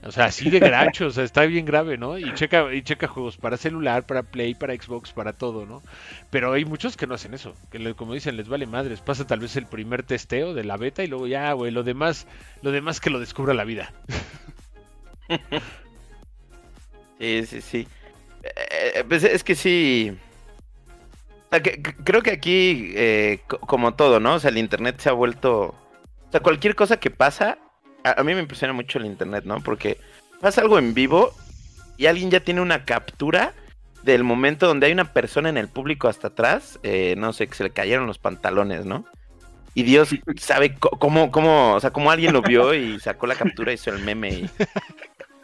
O sea, así de gracho, o sea, está bien grave, ¿no? Y checa, y checa juegos para celular, para Play, para Xbox, para todo, ¿no? Pero hay muchos que no hacen eso, que como dicen, les vale madres. Pasa tal vez el primer testeo de la beta y luego ya, güey, lo demás, lo demás que lo descubra la vida. Sí, sí, sí. Eh, eh, pues es que sí creo que aquí, eh, como todo, ¿no? O sea, el Internet se ha vuelto... O sea, cualquier cosa que pasa, a, mí me impresiona mucho el Internet, ¿no? Porque pasa algo en vivo y alguien ya tiene una captura del momento donde hay una persona en el público hasta atrás, eh, no sé, que se le cayeron los pantalones, ¿no? Y Dios sabe cómo, cómo, o sea, cómo alguien lo vio y sacó la captura y hizo el meme y,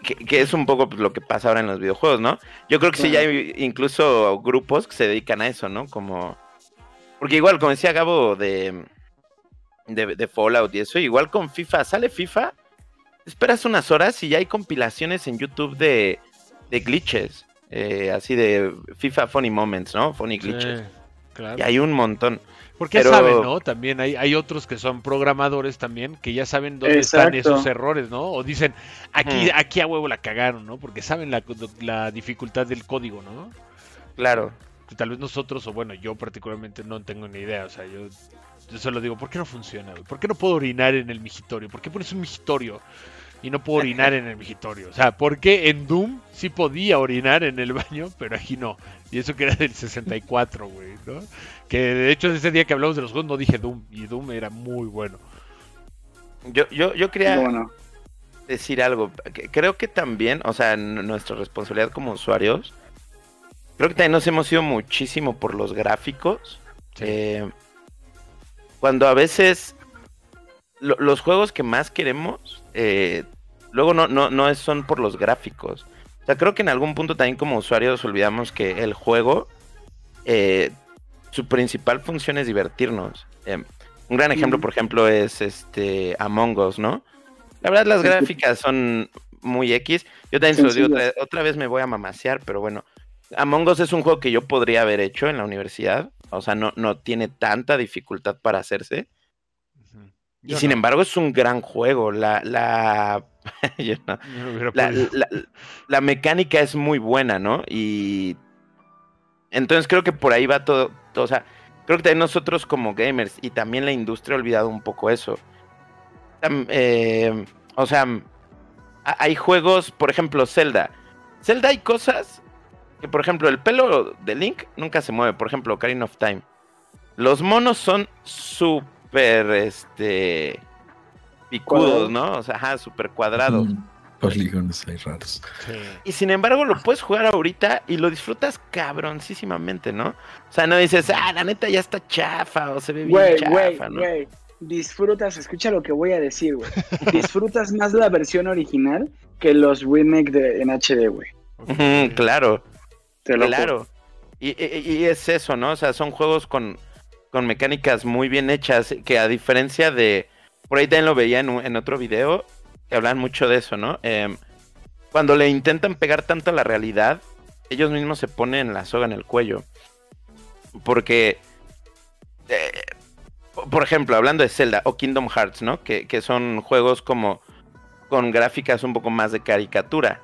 que, es un poco lo que pasa ahora en los videojuegos, ¿no? Yo creo que sí, ya hay incluso grupos que se dedican a eso, ¿no? Como. Porque igual, como decía Gabo de, de, Fallout y eso, igual con FIFA, sale FIFA, esperas unas horas y ya hay compilaciones en YouTube de, de glitches. Eh, así de FIFA Funny Moments, ¿no? Funny glitches. claro. Y hay un montón. Porque ya saben, ¿no? También hay, hay otros que son programadores también que ya saben dónde están esos errores, ¿no? O dicen, aquí, aquí a huevo la cagaron, ¿no? Porque saben la, la dificultad del código, ¿no? Claro. tal vez nosotros, o bueno, yo particularmente no tengo ni idea, o sea, yo, yo solo digo, ¿por qué no funciona? ¿Por qué no puedo orinar en el migitorio? ¿Por qué pones un migitorio? y no puedo orinar en el migitorio. O sea, ¿por qué en Doom sí podía orinar en el baño, pero aquí no? Y eso que era del 64, güey, ¿no? Que de hecho ese día que hablamos de los juegos no dije Doom, y Doom era muy bueno. Yo, yo, yo quería decir algo. Creo que también, o sea, nuestra responsabilidad como usuarios, creo que también nos hemos ido muchísimo por los gráficos. Eh, cuando a veces los juegos que más queremos, eh, luego no, no, no son por los gráficos. O sea, creo que en algún punto también como usuarios olvidamos que el juego, eh, su principal función es divertirnos. Eh, un gran ejemplo, por ejemplo, es este Among Us, ¿no? La verdad, las gráficas son muy X. Yo también se lo digo otra, otra, vez me voy a mamasear, pero bueno. Among Us es un juego que yo podría haber hecho en la universidad. O sea, no, no tiene tanta dificultad para hacerse. Y sin embargo es un gran juego. La, la, la, mecánica es muy buena, ¿no? Y entonces creo que por ahí va todo, O sea, creo que también nosotros como gamers y también la industria ha olvidado un poco eso. Eh, o sea, hay juegos, por ejemplo, Zelda. Zelda hay cosas que, por ejemplo, el pelo de Link nunca se mueve. Por ejemplo, Ocarina of Time. Los monos son súper, este, picudos, ¿no? O sea, ajá, súper cuadrados. Polígonos hay raros. Sí. Y sin embargo lo puedes jugar ahorita y lo disfrutas cabroncísimamente, ¿no? O sea, no dices, ah, la neta ya está chafa o se ve bien chafa, ¿no? Disfrutas, escucha lo que voy a decir, güey. Disfrutas más la versión original que los remake de, en HD, güey. Claro, Te lo juro. claro. Y, y- y es eso, ¿no? O sea, son juegos con, con mecánicas muy bien hechas que a diferencia de... Por ahí también lo veía en, un- en otro video que hablan mucho de eso, ¿no? Em, cuando le intentan pegar tanto a la realidad, ellos mismos se ponen la soga en el cuello. Porque, eh, po- por ejemplo, hablando de Zelda o Kingdom Hearts, ¿no? Que, que son juegos como con gráficas un poco más de caricatura.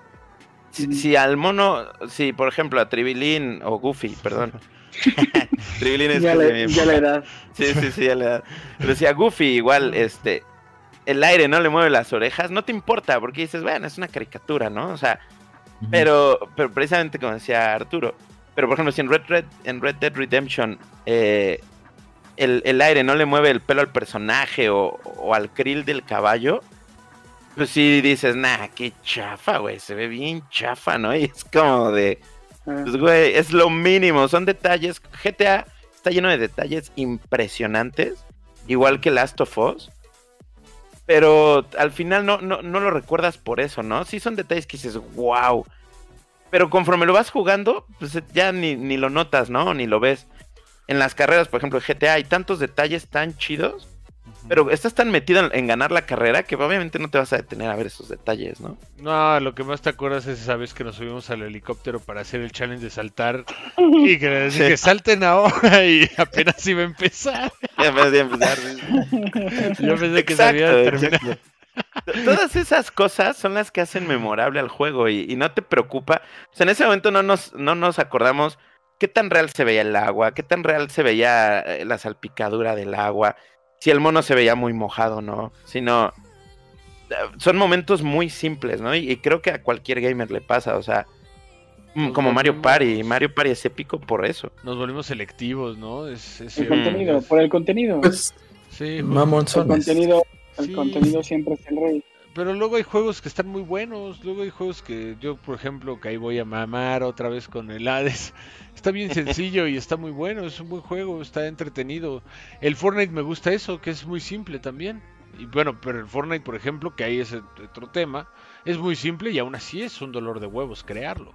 Si, al mono, si por ejemplo a Tribilín o Goofy, perdón. Tribilín es Ya, la, ya la edad. Sí, sí, sí, ya le da. Pero si a Goofy igual, este, el aire no le mueve las orejas, no te importa, porque dices, bueno, es una caricatura, ¿no? O sea, pero, pero precisamente como decía Arturo, pero por ejemplo, si en Red, Red, en Red Dead Redemption eh, el, el aire no le mueve el pelo al personaje o, o al krill del caballo, pues sí dices, nah, qué chafa, güey, se ve bien chafa, ¿no? Y es como de, Ah. pues, güey, es lo mínimo, son detalles. GTA está lleno de detalles impresionantes, igual que Last of Us. Pero al final no, no, no lo recuerdas por eso, ¿no? Sí son detalles que dices, wow. Pero conforme lo vas jugando, pues ya ni, ni lo notas, ¿no? Ni lo ves. En las carreras, por ejemplo, GTA hay tantos detalles tan chidos, pero estás tan metido en, en ganar la carrera que obviamente no te vas a detener a ver esos detalles, ¿no? No, lo que más te acuerdas es esa vez que nos subimos al helicóptero para hacer el challenge de saltar y que Sí. salten ahora y apenas iba a empezar. Ya a empezar. Yo pensé que se había terminado. exacto. Todas esas cosas son las que hacen memorable al juego y, y no te preocupa. O sea, en ese momento no nos, no nos acordamos qué tan real se veía el agua, qué tan real se veía eh, la salpicadura del agua, si el mono se veía muy mojado o no, sino son momentos muy simples, ¿no? Y, y creo que a cualquier gamer le pasa, o sea, mm, Nos como Mario Party, Mario Party es épico por eso. Nos volvimos selectivos, ¿no? Es, es El contenido, por el contenido. Pues, Sí, El contenido, el Sí. contenido siempre es el rey. Pero luego hay juegos que están muy buenos. Luego hay juegos que yo, por ejemplo, que ahí voy a mamar otra vez con el Hades. Está bien sencillo y está muy bueno. Es un buen juego, está entretenido. El Fortnite me gusta eso, que es muy simple también. Y bueno, pero el Fortnite, por ejemplo, que ahí es otro tema, es muy simple y aún así es un dolor de huevos crearlo.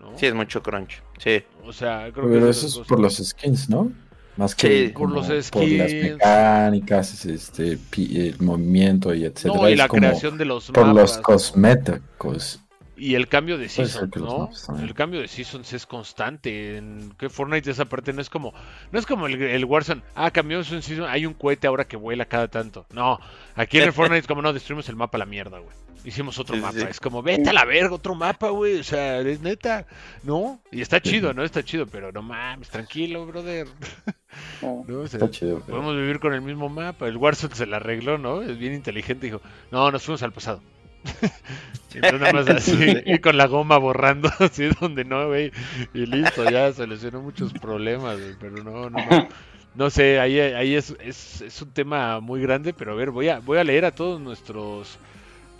¿no? Sí, es mucho crunch. Sí. O sea, creo que Pero eso es por los skins, ¿no? Más que Sí, por los como las skins. mecánicas, este, pi- el movimiento y etcétera. No, y la creación de los por los cosméticos. Y el cambio de seasons, ¿no? El cambio de seasons es constante. En que Fortnite esa parte no es como no es como el, el Warzone. Ah, cambió un season, hay un cohete ahora que vuela cada tanto. No, aquí en el Fortnite como no destruimos el mapa a la mierda, güey. Hicimos otro Sí, mapa. sí. Es como vete a la verga, otro mapa, güey. O sea, es neta, ¿no? Y está chido, ¿no? Está chido, pero no mames, tranquilo, brother. No. ¿No? O sea, Está chido. pero- podemos vivir con el mismo mapa. El Warzone se la arregló, ¿no? Es bien inteligente. Dijo, no, nos fuimos al pasado. Y entonces nada más así, y con la goma borrando, así donde no, güey. Y listo, ya solucionó muchos problemas, güey, Pero no, no, no. No sé, ahí, ahí es, es, es un tema muy grande, pero a ver, voy a, voy a leer a todos nuestros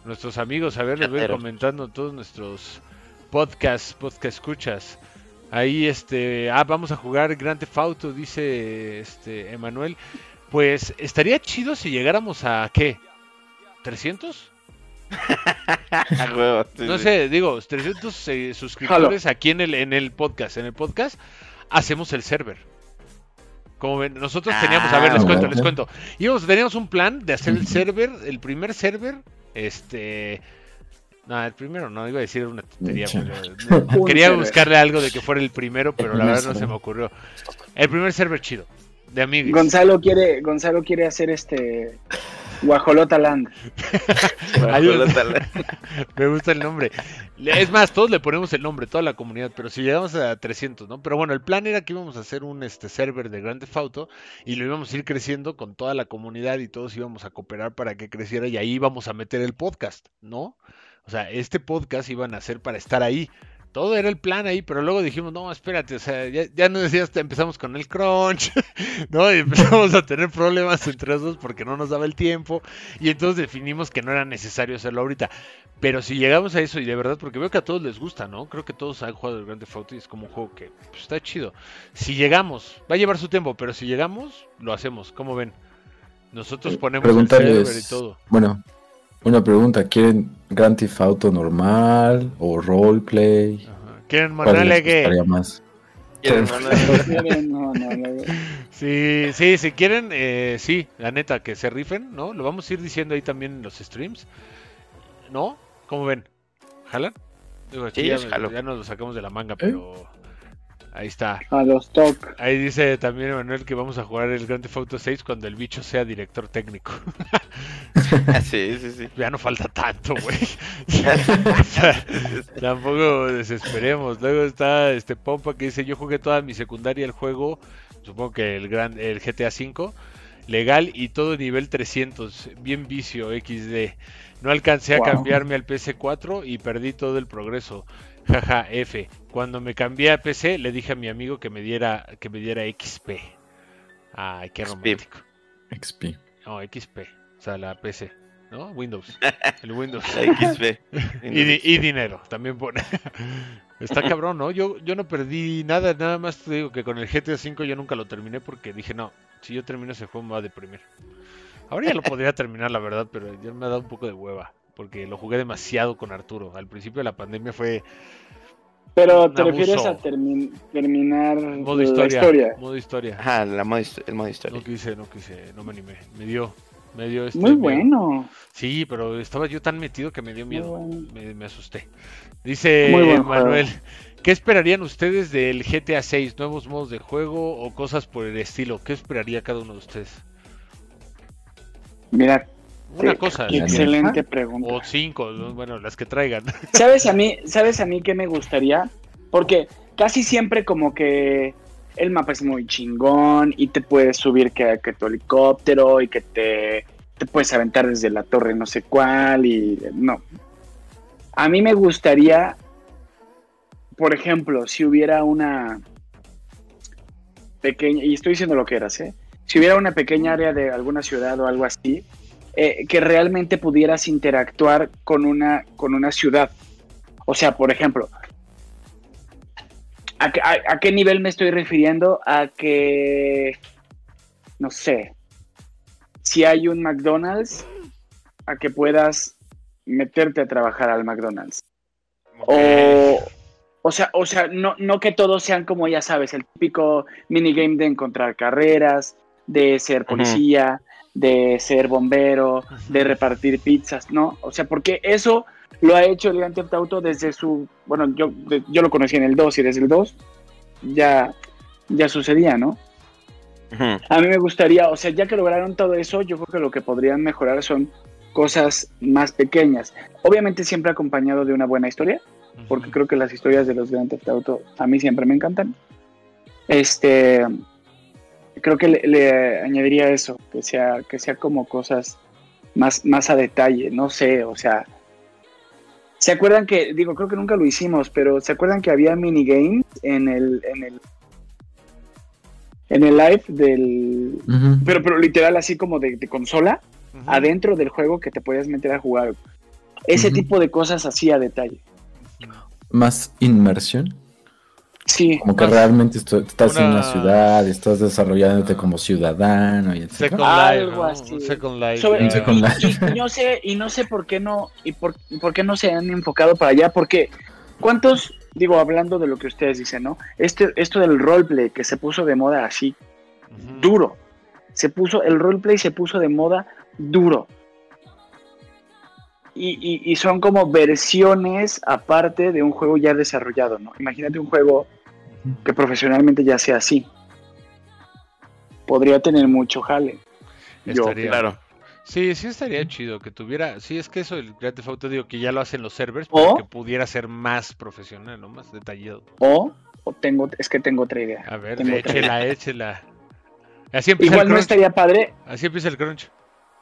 nuestros amigos, a ver, les voy comentando todos nuestros podcasts, podcast escuchas. Ahí este, ah, vamos a jugar Grand Theft Auto, dice este Emanuel. Pues estaría chido si llegáramos a ¿qué? ¿300? A huevo, sí, No sé, digo, 300 eh, suscriptores aquí en el, en el podcast. En el podcast hacemos el server. Como ven, nosotros teníamos, a ver, les Ah, cuento, bueno. les cuento. Íbamos, teníamos un plan de hacer el server, el primer server, este... No, el primero no, iba a decir una tontería. Pero, Un quería buscarle algo de que fuera el primero, pero la verdad no se server. me ocurrió. El primer server chido, de amigos. Gonzalo quiere, Gonzalo quiere hacer este Guajolota Land. Ayúdame. Me gusta el nombre. Le- Es más, todos le ponemos el nombre, toda la comunidad, pero si llegamos a 300, ¿no? Pero bueno, el plan era que íbamos a hacer un este server de Grand Theft Auto y lo íbamos a ir creciendo con toda la comunidad y todos íbamos a cooperar para que creciera y ahí íbamos a meter el podcast, ¿no? O sea, este podcast iban a ser para estar ahí, todo era el plan ahí, pero luego dijimos, no, espérate, o sea, ya, ya no decías, empezamos con el crunch, ¿no? Y empezamos a tener problemas entre esos porque no nos daba el tiempo, y entonces definimos que no era necesario hacerlo ahorita. Pero si llegamos a eso, y de verdad, porque veo que a todos les gusta, ¿no? Creo que todos han jugado el Grand Theft Auto y es como un juego que pues, está chido. Si llegamos, va a llevar su tiempo, pero si llegamos, lo hacemos, ¿cómo ven? Nosotros ponemos el server y todo. bueno, una pregunta, ¿quieren Grand Theft Auto normal o roleplay? Ajá. ¿Quieren ¿Cuál Manuel les Egue? gustaría más? ¿Quieren, no, no, no. Sí, sí, si quieren, eh, sí, la neta, que se rifen, ¿no? Lo vamos a ir diciendo ahí también en los streams, ¿no? ¿Cómo ven? ¿Jalan? Digo, Sí, ya, ya nos lo sacamos de la manga, pero ahí está. A los TOC. Ahí dice también Manuel que vamos a jugar el Grand Theft Auto 6 cuando el bicho sea director técnico. sí, sí, sí. ya no falta tanto, güey. Tampoco desesperemos. Luego está este Pompa que dice, yo jugué toda mi secundaria el juego, supongo que el gran el GTA V, legal y todo nivel 300, bien vicio XD. No alcancé a cambiarme al PC4 y perdí todo el progreso. Jaja, F. Cuando me cambié a PC le dije a mi amigo que me diera que me diera XP. Ay, qué romántico. XP. No, XP, o sea, la PC, ¿no? Windows. El Windows. La XP. Y, y dinero, también pone. Está cabrón, ¿no? Yo, yo no perdí nada, nada más te digo que con el GTA V yo nunca lo terminé porque dije, no, si yo termino ese juego me va a deprimir. Ahora ya lo podría terminar, la verdad, pero ya me ha dado un poco de hueva, porque lo jugué demasiado con Arturo. Al principio de la pandemia fue Pero Un te refieres a termi- terminar modo la historia, historia. modo historia. Ajá, la modo hist- el modo historia. No quise, no quise, no me animé. Me dio, me dio este Muy miedo. bueno. Sí, pero estaba yo tan metido que me dio miedo. bueno. Me, me asusté. Dice. Manuel, ¿qué esperarían ustedes del GTA 6? ¿Nuevos modos de juego o cosas por el estilo? ¿Qué esperaría cada uno de ustedes? Mira, Una cosa. excelente pregunta. O cinco, ¿no? bueno, las que traigan. ¿Sabes a mí, sabes a mí qué me gustaría? Porque casi siempre como que el mapa es muy chingón y te puedes subir que, que tu helicóptero y que te, te puedes aventar desde la torre no sé cuál y no. A mí me gustaría, por ejemplo, si hubiera una pequeña, y estoy diciendo lo que eras, ¿eh? Si hubiera una pequeña área de alguna ciudad o algo así, eh, que realmente pudieras interactuar con una, con una ciudad. O sea, por ejemplo, ¿a, a qué nivel me estoy refiriendo? A que, no sé, si hay un McDonald's, a que puedas meterte a trabajar al McDonald's. O, o sea, o sea no, no que todos sean como ya sabes, el típico minigame de encontrar carreras, de ser policía, de ser bombero, de repartir pizzas, ¿no? O sea, porque eso lo ha hecho el Grand Theft Auto desde su, bueno, yo, yo lo conocí en el 2 y desde el 2 ya, ya sucedía, ¿no? A mí me gustaría, o sea, ya que lograron todo eso, yo creo que lo que podrían mejorar son cosas más pequeñas. Obviamente siempre acompañado de una buena historia, porque creo que las historias de los Grand Theft Auto a mí siempre me encantan. Este, creo que le, le añadiría eso, que sea, que sea como cosas más, más a detalle, no sé, o sea, ¿se acuerdan que, digo, creo que nunca lo hicimos, pero ¿se acuerdan que había minigames en el, en el, en el live del, pero, pero literal así como de, de consola, adentro del juego que te podías meter a jugar? Ese tipo de cosas así a detalle. Más inmersión. Sí, Como que realmente estás en una- ciudad, estás desarrollándote como ciudadano y etc. Second Algo Life, ¿no? así. Un Second Life. Sobre- ya. Un Second Life. y, y no sé, y no sé por qué no, y por, y por qué no se han enfocado para allá, porque ¿cuántos, digo, hablando de lo que ustedes dicen, ¿no? Este, esto del roleplay que se puso de moda así, duro. Se puso, el roleplay se puso de moda duro. Y, y- y son como versiones aparte de un juego ya desarrollado, ¿no? Imagínate un juego que profesionalmente ya sea así. Podría tener mucho jale. Yo, Estaría- Claro. Sí, sí estaría chido que tuviera. Sí, es que eso el Grand Theft Auto digo que ya lo hacen los servers, O- pero que pudiera ser más profesional, ¿no? Más detallado. O, o tengo, es que tengo otra idea. A ver, échela, échela. Así empieza Igual el no estaría padre, Así empieza el crunch.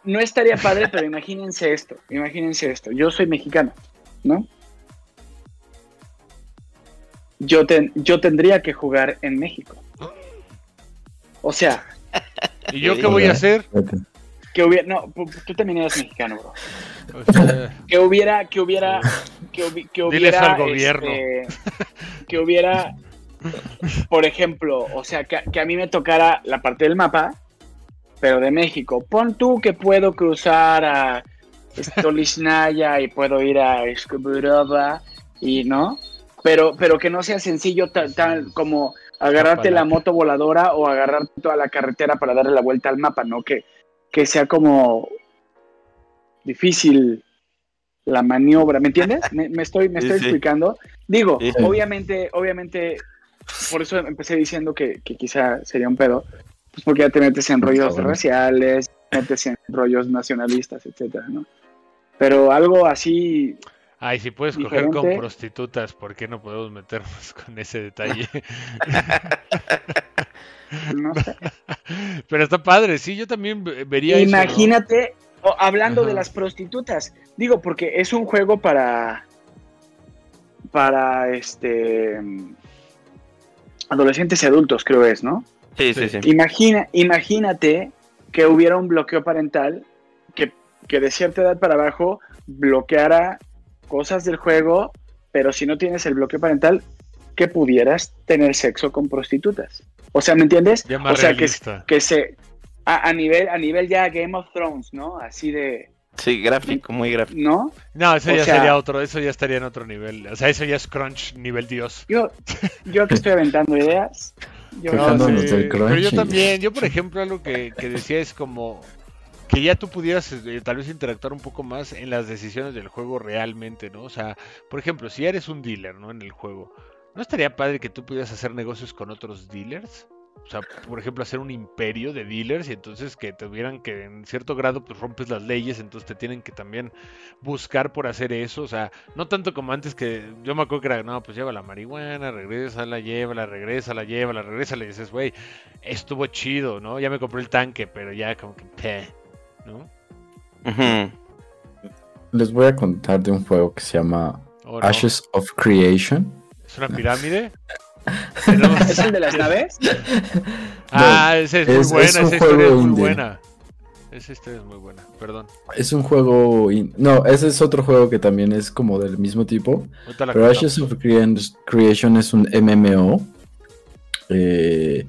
No estaría padre, pero imagínense esto, imagínense esto. Yo soy mexicano, ¿no? yo, ten- yo tendría que jugar en México. O sea, ¿Y yo qué voy a hacer? que hubiera, no, tú también eres mexicano, bro. O sea, Que hubiera, que hubiera, que, hubi- que Diles hubiera, al gobierno. este, que hubiera, por ejemplo, o sea, que, que a mí me tocara la parte del mapa, pero de México. Pon tú que puedo cruzar a Stolichnaya y puedo ir a Escoburova y no, pero, pero que no sea sencillo ta- tan como agarrarte la moto voladora o agarrarte toda la carretera para darle la vuelta al mapa, ¿no? Que, que sea como difícil la maniobra, ¿me entiendes? Me, me estoy, me Sí, estoy sí. explicando. Digo, Sí. obviamente, obviamente, por eso empecé diciendo que, que quizá sería un pedo, pues porque ya te metes en rollos favor. raciales, metes en rollos nacionalistas, etcétera, ¿no? Pero algo así, Ay, si puedes coger con Diferente. prostitutas, ¿por qué no podemos meternos con ese detalle? no sé. Pero está padre, sí, yo también ve- vería eso, ¿no? Imagínate, hablando de las prostitutas, digo, porque es un juego para, para, este, adolescentes y adultos, creo es, ¿no? Sí, sí, sí. Imagina, imagínate que hubiera un bloqueo parental que, que de cierta edad para abajo bloqueara cosas del juego, pero si no tienes el bloqueo parental, que pudieras tener sexo con prostitutas. O sea, ¿me entiendes? Ya más o sea, que, se... A, a nivel, a nivel ya Game of Thrones, ¿no? Así de... Sí, gráfico, muy gráfico. ¿No? No, eso o ya sea- sería otro, eso ya estaría en otro nivel. O sea, eso ya es crunch nivel dios. Yo, yo que estoy aventando ideas. Yo, No, Quejándonos sí, del crunch pero yo también, yo por ejemplo, algo que, que decía es como que ya tú pudieras eh, tal vez interactuar un poco más en las decisiones del juego realmente, ¿no? O sea, por ejemplo, si eres un dealer, ¿no? En el juego, ¿no estaría padre que tú pudieras hacer negocios con otros dealers? O sea, por ejemplo, hacer un imperio de dealers y entonces que tuvieran que en cierto grado pues rompes las leyes, entonces te tienen que también buscar por hacer eso, o sea, no tanto como antes que yo me acuerdo que era, no, pues lleva la marihuana, regresa, la lleva, la regresa, la lleva, la regresa, le dices, güey, estuvo chido, ¿no? Ya me compré el tanque, pero ya como que, "Peh", ¿no? Les voy a contar de un juego que se llama ¿O no? Ashes of Creation. ¿Es una pirámide? ¿Es el de las naves? Ah, esa es muy es- buena, es un esa historia es juego muy indie. buena. Esa historia es muy buena, perdón. Es un juego. in- No, ese es otro juego que también es como del mismo tipo. Pero. Ashes of Crea- Creation es un MMO. eh,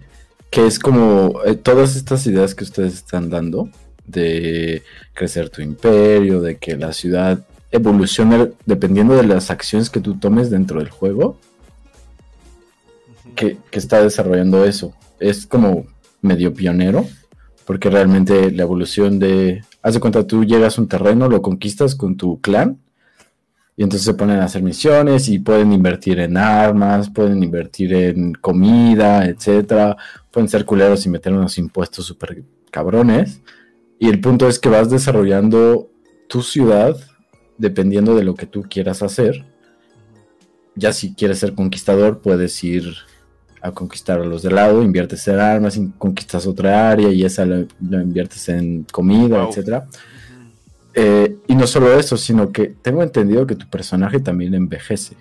que es como eh, todas estas ideas que ustedes están dando. De crecer tu imperio, de que la ciudad evolucione dependiendo de las acciones que tú tomes dentro del juego. Que está desarrollando eso. Es como medio pionero, porque realmente la evolución de... Haz de cuenta, tú llegas a un terreno, lo conquistas con tu clan, y entonces se ponen a hacer misiones y pueden invertir en armas, pueden invertir en comida, etcétera. Pueden ser culeros y meter unos impuestos súper cabrones. Y el punto es que vas desarrollando tu ciudad dependiendo de lo que tú quieras hacer ya si quieres ser conquistador, puedes ir a conquistar a los de lado, inviertes en armas, conquistas otra área y esa la, la inviertes en comida, Wow. etcétera. Eh, y no solo eso, sino que tengo entendido que tu personaje también envejece.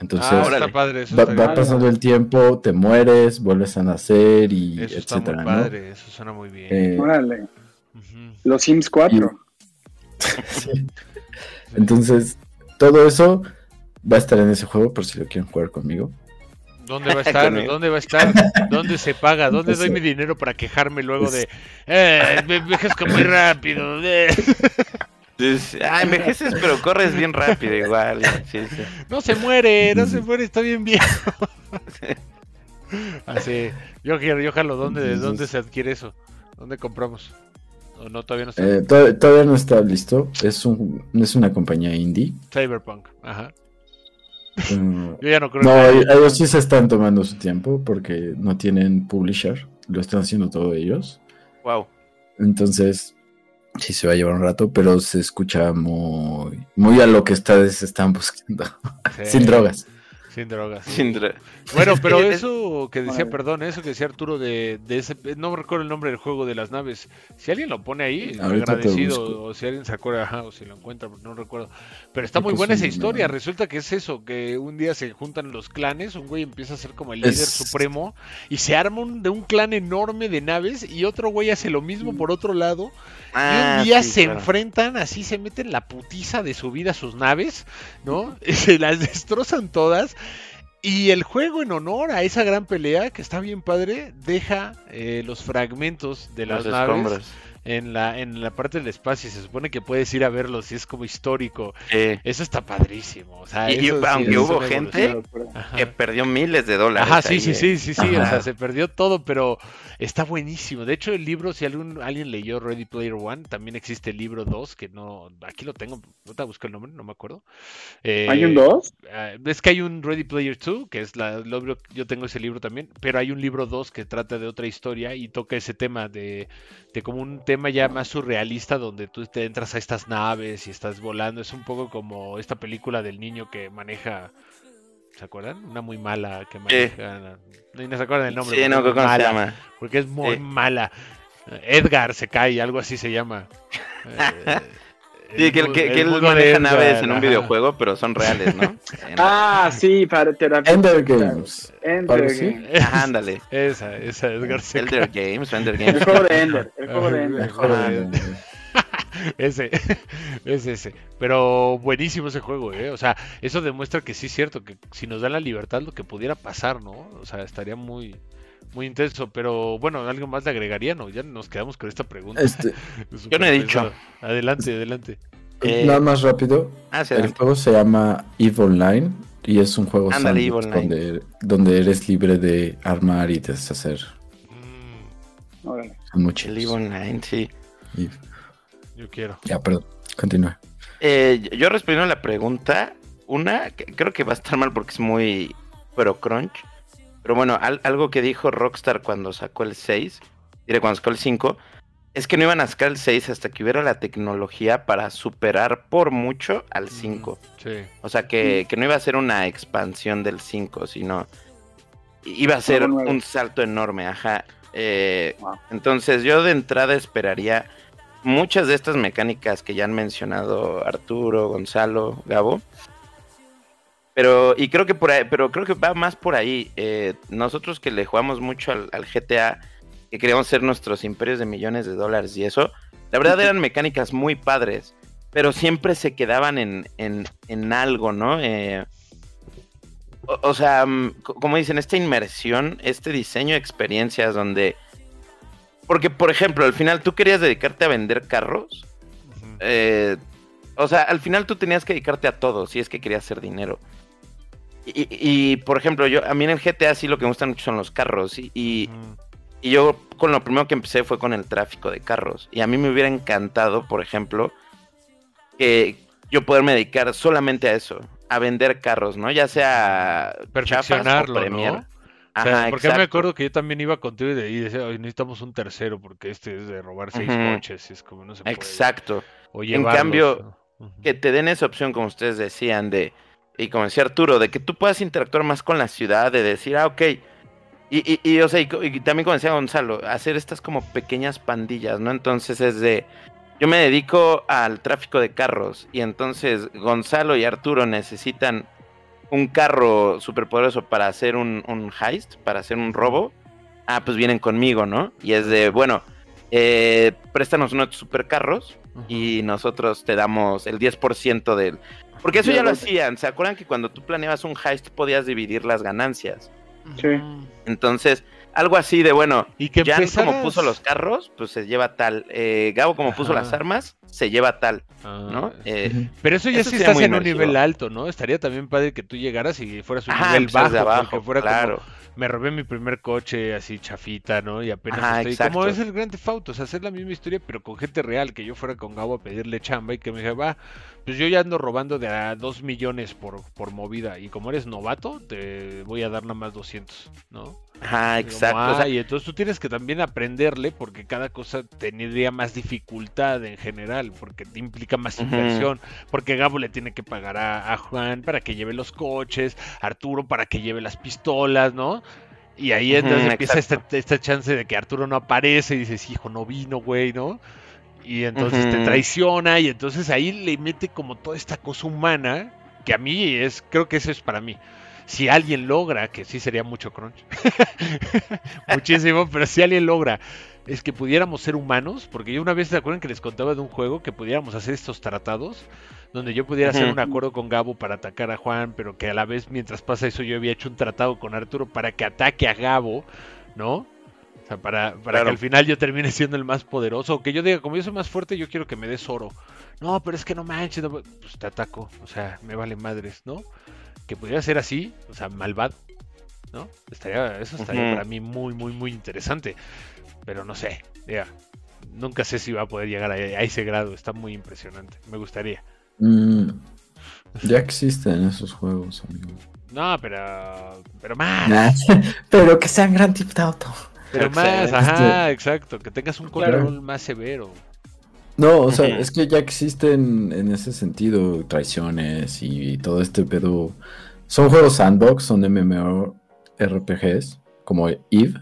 Entonces ah, está padre, eso va, está va bien. pasando el tiempo, te mueres, vuelves a nacer y Eso está muy etcétera, ¿no? padre, eso suena muy bien. Eh, Órale. Los Sims 4. sí. Entonces, todo eso va a estar en ese juego por si lo quieren jugar conmigo. ¿Dónde va a estar? ¿Dónde va a estar? ¿Dónde se paga? ¿Dónde doy mi dinero para quejarme luego de eh, me envejezco muy rápido? eh"? Ah, envejeces, pero corres bien rápido igual. Sí, sí. No se muere, no se muere, está bien viejo. Así, yo quiero, yo jalo, ¿dónde, Entonces- ¿dónde se adquiere eso? ¿Dónde compramos? ¿O no, todavía no está? Eh, to- todavía no está listo. Es, un, es una compañía indie. Cyberpunk, ajá. Mm, Yo ya no creo No, nadie. ellos sí se están tomando su tiempo porque no tienen publisher, lo están haciendo todos ellos. Wow. Entonces, sí se va a llevar un rato, pero se escucha muy, muy a lo que ustedes están buscando, Sí. sin drogas. Sin drogas. sí. Sin dra- Bueno, pero Es- eso que decía, perdón, eso que decía Arturo de, de ese, no recuerdo el nombre del juego de las naves. Si alguien lo pone ahí, Ahorita agradecido, o si alguien se acuerda, ajá, o si lo encuentra, no recuerdo. Pero está muy buena es esa historia. Resulta que es eso, que un día se juntan los clanes, un güey empieza a ser como el líder Es- supremo y se arma un, de un clan enorme de naves y otro güey hace lo mismo por otro lado. y Ah, un día sí, se claro. enfrentan, así se meten la putiza de su vida a sus naves, ¿no? se las destrozan todas. Y el juego en honor a esa gran pelea, que está bien padre, deja eh, los fragmentos de las Los naves. En la, en la parte del espacio y se supone que puedes ir a verlos y es como histórico. Sí. Eso está padrísimo. O sea, Y- y eso sí aunque hubo gente. Ajá. Que perdió miles de dólares. Ajá, sí, ahí, sí, eh. sí, sí, sí, o sea, se perdió todo, pero está buenísimo. De hecho, el libro, si algún, alguien leyó Ready Player One, también existe el libro 2, que no, aquí lo tengo, ahorita busco el nombre, no me acuerdo. Eh, ¿Hay un 2? ah, es que hay un Ready Player 2, que es la, lo- yo tengo ese libro también, pero hay un libro 2 que trata de otra historia y toca ese tema de, de como un tema ya más surrealista donde tú te entras a estas naves y estás volando. Es un poco como esta película del niño que maneja, ¿se acuerdan? Una muy mala que maneja. No, no se acuerdan el nombre. Sí, no, ¿cómo se llama? Porque es muy Sí. mala. Edgar se cae, algo así se llama. Eh, Sí, que, el él- que, que el él de maneja Edgar, naves en un ajá. videojuego, pero son reales, ¿no? Ah, sí, para terapia. Ender Games. Ender. Games. Ajá, ándale. Esa, esa Edgar se Elder Games, Ender El Games. juego de Ender. El juego de Ender. Mejor Ah, Ender. Ese, es ese. Pero buenísimo ese juego, ¿eh? O sea, eso demuestra que sí es cierto, que si nos dan la libertad, lo que pudiera pasar, ¿no? O sea, estaría muy, muy intenso. Pero bueno, algo más le agregaría, ¿no? Ya nos quedamos con esta pregunta. Este, Yo no he dicho. Adelante, adelante. Eh, nada más rápido. Ah, sí, El juego se llama EVE Online y es un juego donde, donde eres libre de armar y deshacer. Mm, Órale. Muy El. EVE Online, sí. Y- yo quiero. Ya, perdón. Continúa. Eh, yo respondiendo a la pregunta, una, que creo que va a estar mal porque es muy pero crunch. Pero bueno, al- algo que dijo Rockstar cuando sacó el 6, diré cuando sacó el 5, es que no iban a sacar el 6 hasta que hubiera la tecnología para superar por mucho al 5. Sí. O sea, que, que no iba a ser una expansión del 5, sino iba a ser un salto enorme, ajá. Eh, Wow. Entonces yo de entrada esperaría muchas de estas mecánicas que ya han mencionado Arturo, Gonzalo, Gabo. Pero, y creo que por ahí, pero creo que va más por ahí. Eh, nosotros que le jugamos mucho al, al GTA, que queríamos ser nuestros imperios de millones de dólares y eso, la verdad eran mecánicas muy padres, pero siempre se quedaban en, en, en algo, ¿no? Eh, o, o sea, mm, co- como dicen, esta inmersión, este diseño de experiencias donde... Porque, por ejemplo, al final tú querías dedicarte a vender carros. Eh, o sea, al final tú tenías que dedicarte a todo si es que querías hacer dinero. Y, por ejemplo, yo a mí en el GTA sí lo que me gustan mucho son los carros. Y, y, Ujú. y yo con lo primero que empecé fue con el tráfico de carros. Y a mí me hubiera encantado, por ejemplo, que yo poderme dedicar solamente a eso, a vender carros, ¿no? Ya sea o Perfeccionarlo, Premier. ¿no? O sea, Ajá, porque me acuerdo que yo también iba contigo y, de- y decía, "Ay, necesitamos un tercero porque este es de robar seis Ujú. coches y es como no se puede. Exacto. O En cambio. Que te den esa opción, como ustedes decían, de, y como decía Arturo, de que tú puedas interactuar más con la ciudad, de decir, ah, ok. Y, y, o sea, y, también como decía Gonzalo, hacer estas como pequeñas pandillas, ¿no? Entonces es de, yo me dedico al tráfico de carros y entonces Gonzalo y Arturo necesitan un carro superpoderoso para hacer un, un heist, para hacer un robo. Ah, pues vienen conmigo, ¿no? Y es de, bueno, eh, préstanos unos supercarros Y nosotros te damos el 10% del... Porque eso Ya lo hacían, ¿se acuerdan que cuando tú planeabas un heist podías dividir las ganancias? Sí. Entonces, algo así de, bueno, Y que Jan como empezaras- puso los carros, pues se lleva tal. Eh, Gabo como puso las armas, se lleva tal, Ah, ¿no? Eh. Pero eso ya Eso sí estás en un nivel alto, ¿no? Estaría también padre que tú llegaras y fueras un ajá, nivel empiezas bajo, abajo, porque fuera claro. como me robé mi primer coche así chafita, ¿no? Y apenas Ajá, estoy exacto. como es el Grand Theft Auto, o sea, hacer la misma historia pero con gente real, que yo fuera con Gabo a pedirle chamba y que me dijera, va, pues yo ya ando robando de a dos millones por, por movida y como eres novato, te voy a dar nada más 200, ¿no? Ajá, Como, exacto. o ah, sea, y entonces tú tienes que también aprenderle porque cada cosa tendría más dificultad en general, porque te implica más inversión, porque Gabo le tiene que pagar a, a Juan para que lleve los coches, Arturo para que lleve las pistolas, ¿no? Y ahí entonces empieza esta, esta chance de que Arturo no aparece y dices, hijo, no vino, güey, ¿no? Y entonces te traiciona y entonces ahí le mete como toda esta cosa humana que a mí es, creo que eso es para mí. Si alguien logra, que sí sería mucho crunch, muchísimo, pero si alguien logra, es que pudiéramos ser humanos, porque yo una vez, ¿se acuerdan que les contaba de un juego que pudiéramos hacer estos tratados? Donde yo pudiera hacer un acuerdo con Gabo para atacar a Juan, pero que a la vez, mientras pasa eso, yo había hecho un tratado con Arturo para que ataque a Gabo, ¿no? O sea, para, para Claro. que al final yo termine siendo el más poderoso. O que yo diga, como yo soy más fuerte, yo quiero que me des oro. No, pero es que no manches, no- pues te ataco. O sea, me vale madres, ¿no? Que pudiera ser así, o sea, malvado, ¿no? Estaría, eso estaría para mí muy, muy, muy interesante. Pero no sé, ya. Nunca sé si va a poder llegar a, a ese grado. Está muy impresionante. Me gustaría. Mm, ya existen esos juegos, amigo. No, pero. Pero más. Nah, pero que sean Grand Theft Auto. Pero más, ajá, exacto. Que tengas un Claro. control más severo. No, o sea, es que ya existen en ese sentido traiciones y todo este pedo. Son juegos sandbox, son MMORPGs, como EVE.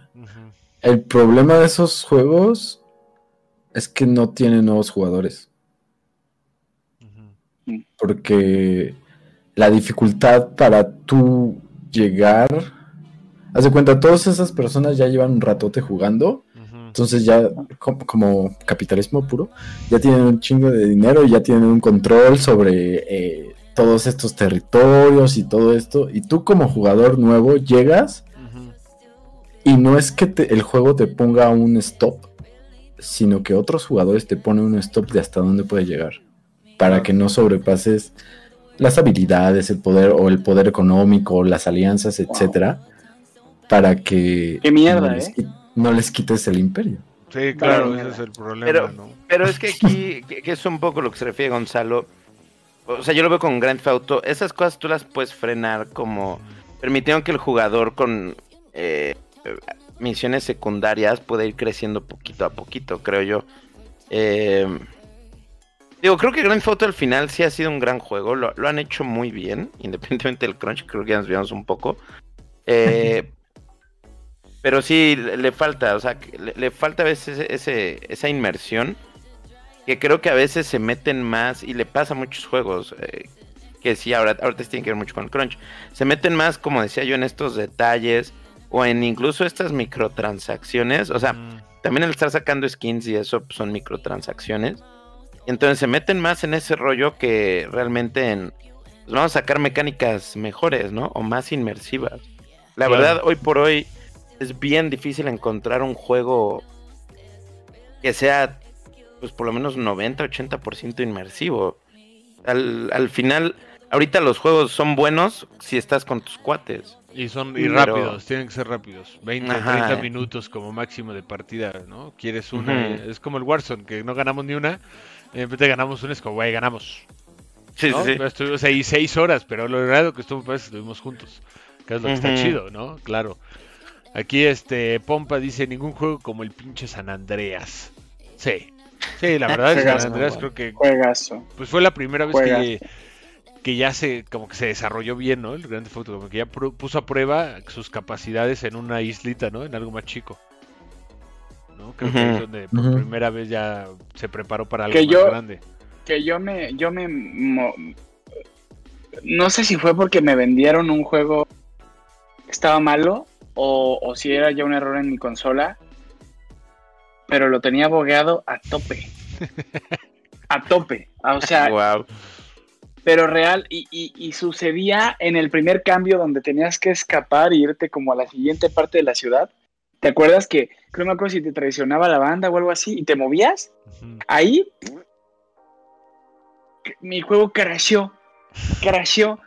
El problema de esos juegos es que no tienen nuevos jugadores. Porque la dificultad para tú llegar. Haz de cuenta, todas esas personas ya llevan un ratote jugando. Entonces ya como, como capitalismo puro, ya tienen un chingo de dinero y ya tienen un control sobre eh, todos estos territorios y todo esto. Y tú como jugador nuevo llegas y no es que te- el juego te ponga un stop, sino que otros jugadores te ponen un stop de hasta dónde puede llegar. Para que no sobrepases las habilidades, el poder o el poder económico, las alianzas, etcétera, para que Qué mierda, no, les, ¿eh? qui- no les quites el imperio. Sí, claro, ese es el problema, Pero- ¿no? Pero es que aquí, que, que es un poco lo que se refiere Gonzalo. O sea, yo lo veo con Grand Theft Auto. Esas cosas tú las puedes frenar como permitiendo que el jugador con eh, eh, misiones secundarias pueda ir creciendo poquito a poquito, creo yo. Eh, digo, creo que Grand Theft Auto al final sí ha sido un gran juego. Lo, lo han hecho muy bien, independientemente del crunch. Creo que ya nos vimos un poco. Eh, pero sí, le, falta, o sea, le, le falta a veces ese, ese- esa inmersión que creo que a veces se meten más y le pasa a muchos juegos eh, que sí, ahora, ahorita tienen que ver mucho con el crunch. Se meten más, como decía yo, en estos detalles o en incluso estas microtransacciones. O sea, Ujú. también el estar sacando skins y eso pues, son microtransacciones. Entonces se meten más en ese rollo que realmente en... pues, vamos a sacar mecánicas mejores, ¿no? O más inmersivas. La Claro. verdad, hoy por hoy es bien difícil encontrar un juego que sea, pues por lo menos 90-80% inmersivo. Al, al final, ahorita los juegos son buenos si estás con tus cuates. Y son y Pero- rápidos, tienen que ser rápidos. 20, Ajá. 30 minutos como máximo de partida, ¿no? Quieres una, Ujú. es como el Warzone, que no ganamos ni una, y de repente ganamos una, es como, güey, ganamos. Sí, ¿no? sí, Estuvimos ahí seis horas, pero lo raro que estuvo, pues, estuvimos juntos. Que es lo que está chido, ¿no? Claro. Aquí este Pompa dice ningún juego como el pinche San Andreas. Sí. Sí, la verdad es que San Andreas ¿no? creo que Juegazo. pues fue la primera vez que, Juegazo. que ya se como que se desarrolló bien, ¿no? El Grand Theft Auto, como que ya puso a prueba sus capacidades en una islita, ¿no? En algo más chico. ¿No? Creo que es donde por primera vez ya se preparó para algo Que más yo- grande. Que yo me, yo me, mo- no sé si fue porque me vendieron un juego que estaba malo o, o si era ya un error en mi consola, pero lo tenía bogueado a tope. A tope. Ah, O sea, Wow. pero real y, y- y sucedía en el primer cambio donde tenías que escapar y irte como a la siguiente parte de la ciudad. ¿Te acuerdas que, creo me acuerdo si te traicionaba la banda o algo así y te movías? Ahí mi juego crasheó, crasheó.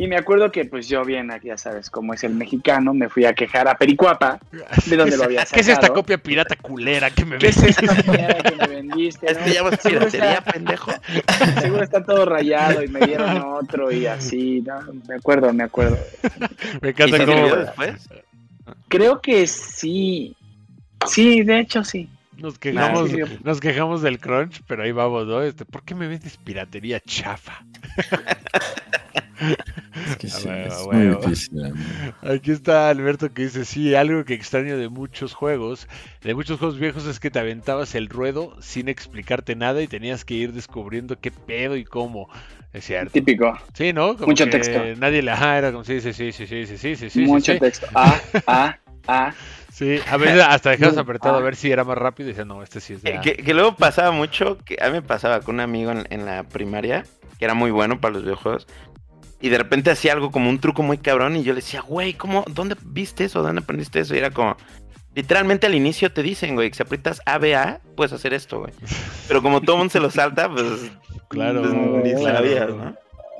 Y me acuerdo que pues yo bien, ya sabes, como es el mexicano, me fui a quejar a Pericuapa, de donde lo había ¿Qué es esta sacado. copia pirata culera que me ¿Qué ves? es esta mierda que me vendiste? No? llamas Seguro piratería, está- pendejo. Seguro está todo rayado y me dieron otro y así, ¿no? Me acuerdo, me acuerdo. Me ¿Y encanta cómo... sirvió después? Creo que sí. Sí, de hecho sí. Nos quejamos, sí. nos quejamos del crunch, pero ahí vamos, ¿no? Este, ¿Por qué me vendes piratería chafa? Es que sí, es muy difícil. Aquí está Alberto que dice, sí, algo que extraño de muchos juegos, de muchos juegos viejos es que te aventabas el ruedo sin explicarte nada y tenías que ir descubriendo qué pedo y cómo. Es cierto. Típico. Sí, ¿no? Mucho texto. Nadie le ajá, era como sí, sí, sí, sí, sí, sí, sí, sí. sí Mucho texto. Ah, ah, ah. Sí, a veces hasta dejabas apretado a ver si era más rápido y decía, no, este sí es eh, de... que, luego pasaba mucho, que a mí me pasaba con un amigo en, en, la primaria, que era muy bueno para los videojuegos, y de repente hacía algo como un truco muy cabrón, y yo le decía, güey, ¿cómo, dónde viste eso? ¿Dónde aprendiste eso? Y era como, literalmente al inicio te dicen, güey, que si aprietas ABA, puedes hacer esto, güey. Pero como todo mundo se lo salta, pues, Claro, pues, ni claro. sabías, ¿no?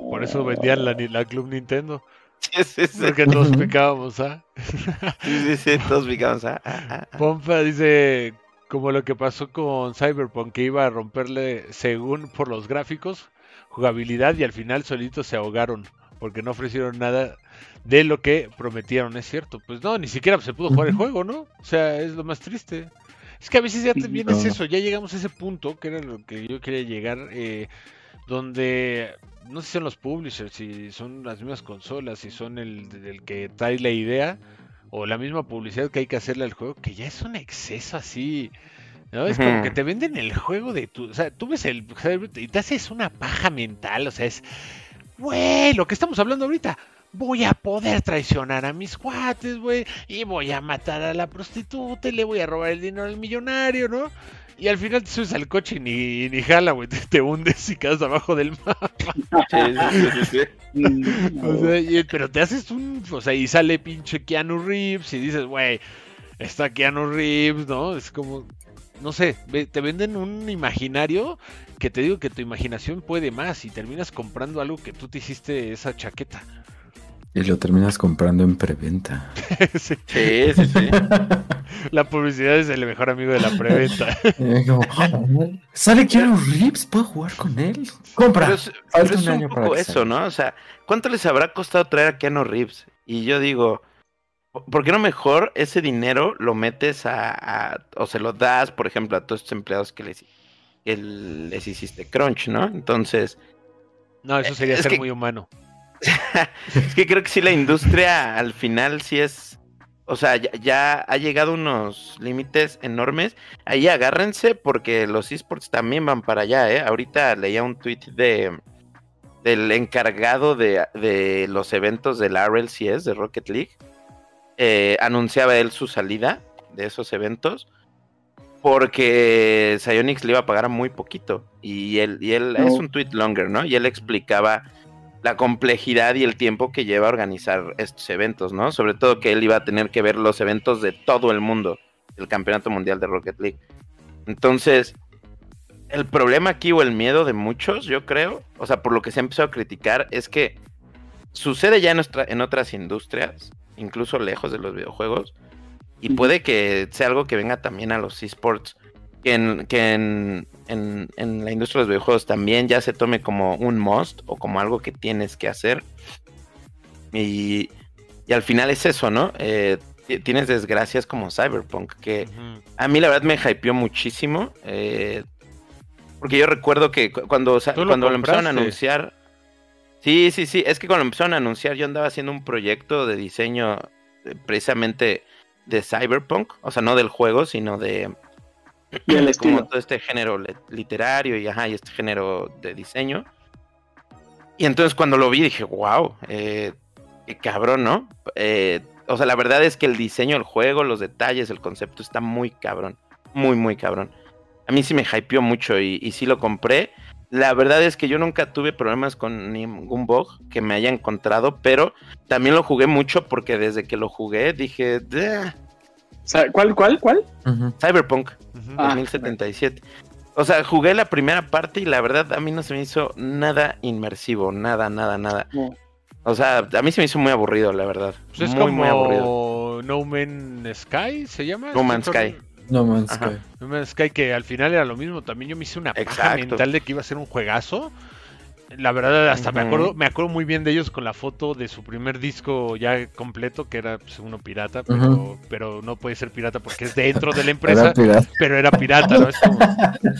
por eso vendían la, la Club Nintendo, Sí, sí, sí, porque todos picábamos, ¿ah? sí, sí, sí, todos ah, ah, ah, ah. Pompa dice, como lo que pasó con Cyberpunk, que iba a romperle según por los gráficos, jugabilidad y al final solitos se ahogaron, porque no ofrecieron nada de lo que prometieron, es cierto. Pues no, ni siquiera se pudo jugar el juego, ¿no? O sea, es lo más triste. Es que a veces ya también es eso, ya llegamos a ese punto, que era lo que yo quería llegar, eh, donde no sé si son los publishers, si son las mismas consolas, si son el, el que trae la idea, o la misma publicidad que hay que hacerle al juego, que ya es un exceso así. ¿No? Es como que te venden el juego de tu. O sea, tú ves el. Y te haces una paja mental. O sea, es. Güey, lo que estamos hablando ahorita. Voy a poder traicionar a mis cuates, güey. Y voy a matar a la prostituta. Y le voy a robar el dinero al millonario, ¿no? Y al final te subes al coche y ni, ni jala, güey. Te, te hundes y quedas abajo del mar. Sí, sí, sí, O sea, y- pero te haces un. O sea, y sale pinche Keanu Reeves y dices, güey, está Keanu Reeves, ¿no? Es como. No sé, te venden un imaginario que te digo que tu imaginación puede más y terminas comprando algo que tú te hiciste esa chaqueta. Y lo terminas comprando en preventa. Sí, Sí, sí, sí. La publicidad es el mejor amigo de la preventa. Como, "Ah, ¿Sale Keanu Reeves? ¿Puedo jugar con él? Compra. Pero es, Falta pero es un poco eso. ¿no? O sea, ¿cuánto les habrá costado traer a Keanu Reeves? Y yo digo, ¿por qué no mejor ese dinero lo metes a, a- o se lo das, por ejemplo, a todos estos empleados que les, que les hiciste crunch, ¿no? Entonces, No, eso sería Es ser que- muy humano. es que creo que sí la industria al final sí es, o sea, ya, ya ha llegado a unos límites enormes. Ahí agárrense porque los esports también van para allá, ¿eh? Ahorita leía un tweet de del encargado de, de los eventos del RLCS de Rocket League. Eh, anunciaba él su salida de esos eventos porque Psyonix le iba a pagar muy poquito y él, y él No. es un tweet longer, ¿no? Y él explicaba la complejidad y el tiempo que lleva a organizar estos eventos, ¿no? Sobre todo que él iba a tener que ver los eventos de todo el mundo del Campeonato Mundial de Rocket League. Entonces, el problema aquí o el miedo de muchos, yo creo, o sea, por lo que se ha empezado a criticar, es que sucede ya en, nuestra- en otras industrias, incluso lejos de los videojuegos, y puede que sea algo que venga también a los esports, que, en, que en, en- en la industria de los videojuegos también ya se tome como un must o como algo que tienes que hacer. Y, y al final es eso, ¿no? Eh, ti- tienes desgracias como Cyberpunk, que a mí la verdad me hypeó muchísimo. eh, porque yo recuerdo que cu- cuando, sa- ¿Tú lo cuando lo empezaron a anunciar. Sí, sí, sí. Es que cuando empezaron a anunciar, yo andaba haciendo un proyecto de diseño eh, precisamente de Cyberpunk. O sea, no del juego, sino de Y el como todo este género literario y, ajá, y este género de diseño. Y entonces cuando lo vi dije, wow, eh, qué cabrón, ¿no? Eh, o sea, la verdad es que el diseño del juego, los detalles, el concepto está muy cabrón. Muy, muy cabrón. A mí sí me hypeó mucho y, y sí lo compré. La verdad es que yo nunca tuve problemas con ningún bug que me haya encontrado, pero también lo jugué mucho porque desde que lo jugué dije, "Dah, O sea, ¿Cuál, cuál, cuál? Cyberpunk. Ujú. Ah. 2077. O sea, jugué la primera parte y la verdad a mí no se me hizo nada inmersivo, nada, nada, nada. No. O sea, a mí se me hizo muy aburrido, la verdad. Pues es muy, como muy aburrido. No Man's Sky, ¿se llama? No Man's Sky. No Man's Ajá. Sky. No Man's Sky, que al final era lo mismo. También yo me hice una paja Exacto. mental de que iba a ser un juegazo. La verdad, hasta me acuerdo, me acuerdo muy bien de ellos con la foto de su primer disco ya completo, que era pues, uno pirata, pero, pero no puede ser pirata porque es dentro de la empresa, Era pirata. pero era pirata, ¿no? Es como,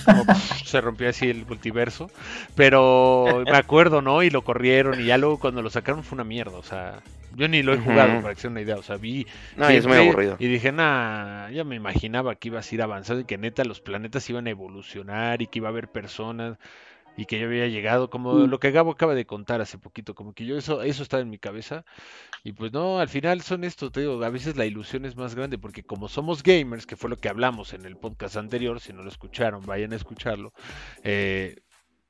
como, pff, se rompió así el multiverso. Pero me acuerdo, ¿no? Y lo corrieron y ya luego cuando lo sacaron fue una mierda, o sea, yo ni lo he jugado para que sea una idea, o sea, vi No, y es muy aburrido. Y dije, nah, ya me imaginaba que ibas a ir avanzando y que neta los planetas iban a evolucionar y que iba a haber personas y que yo había llegado, como Mm. lo que Gabo acaba de contar hace poquito, como que yo eso, eso estaba en mi cabeza. Y pues no, al final son estos, te digo, a veces la ilusión es más grande porque como somos gamers, que fue lo que hablamos en el podcast anterior, si no lo escucharon, vayan a escucharlo, eh,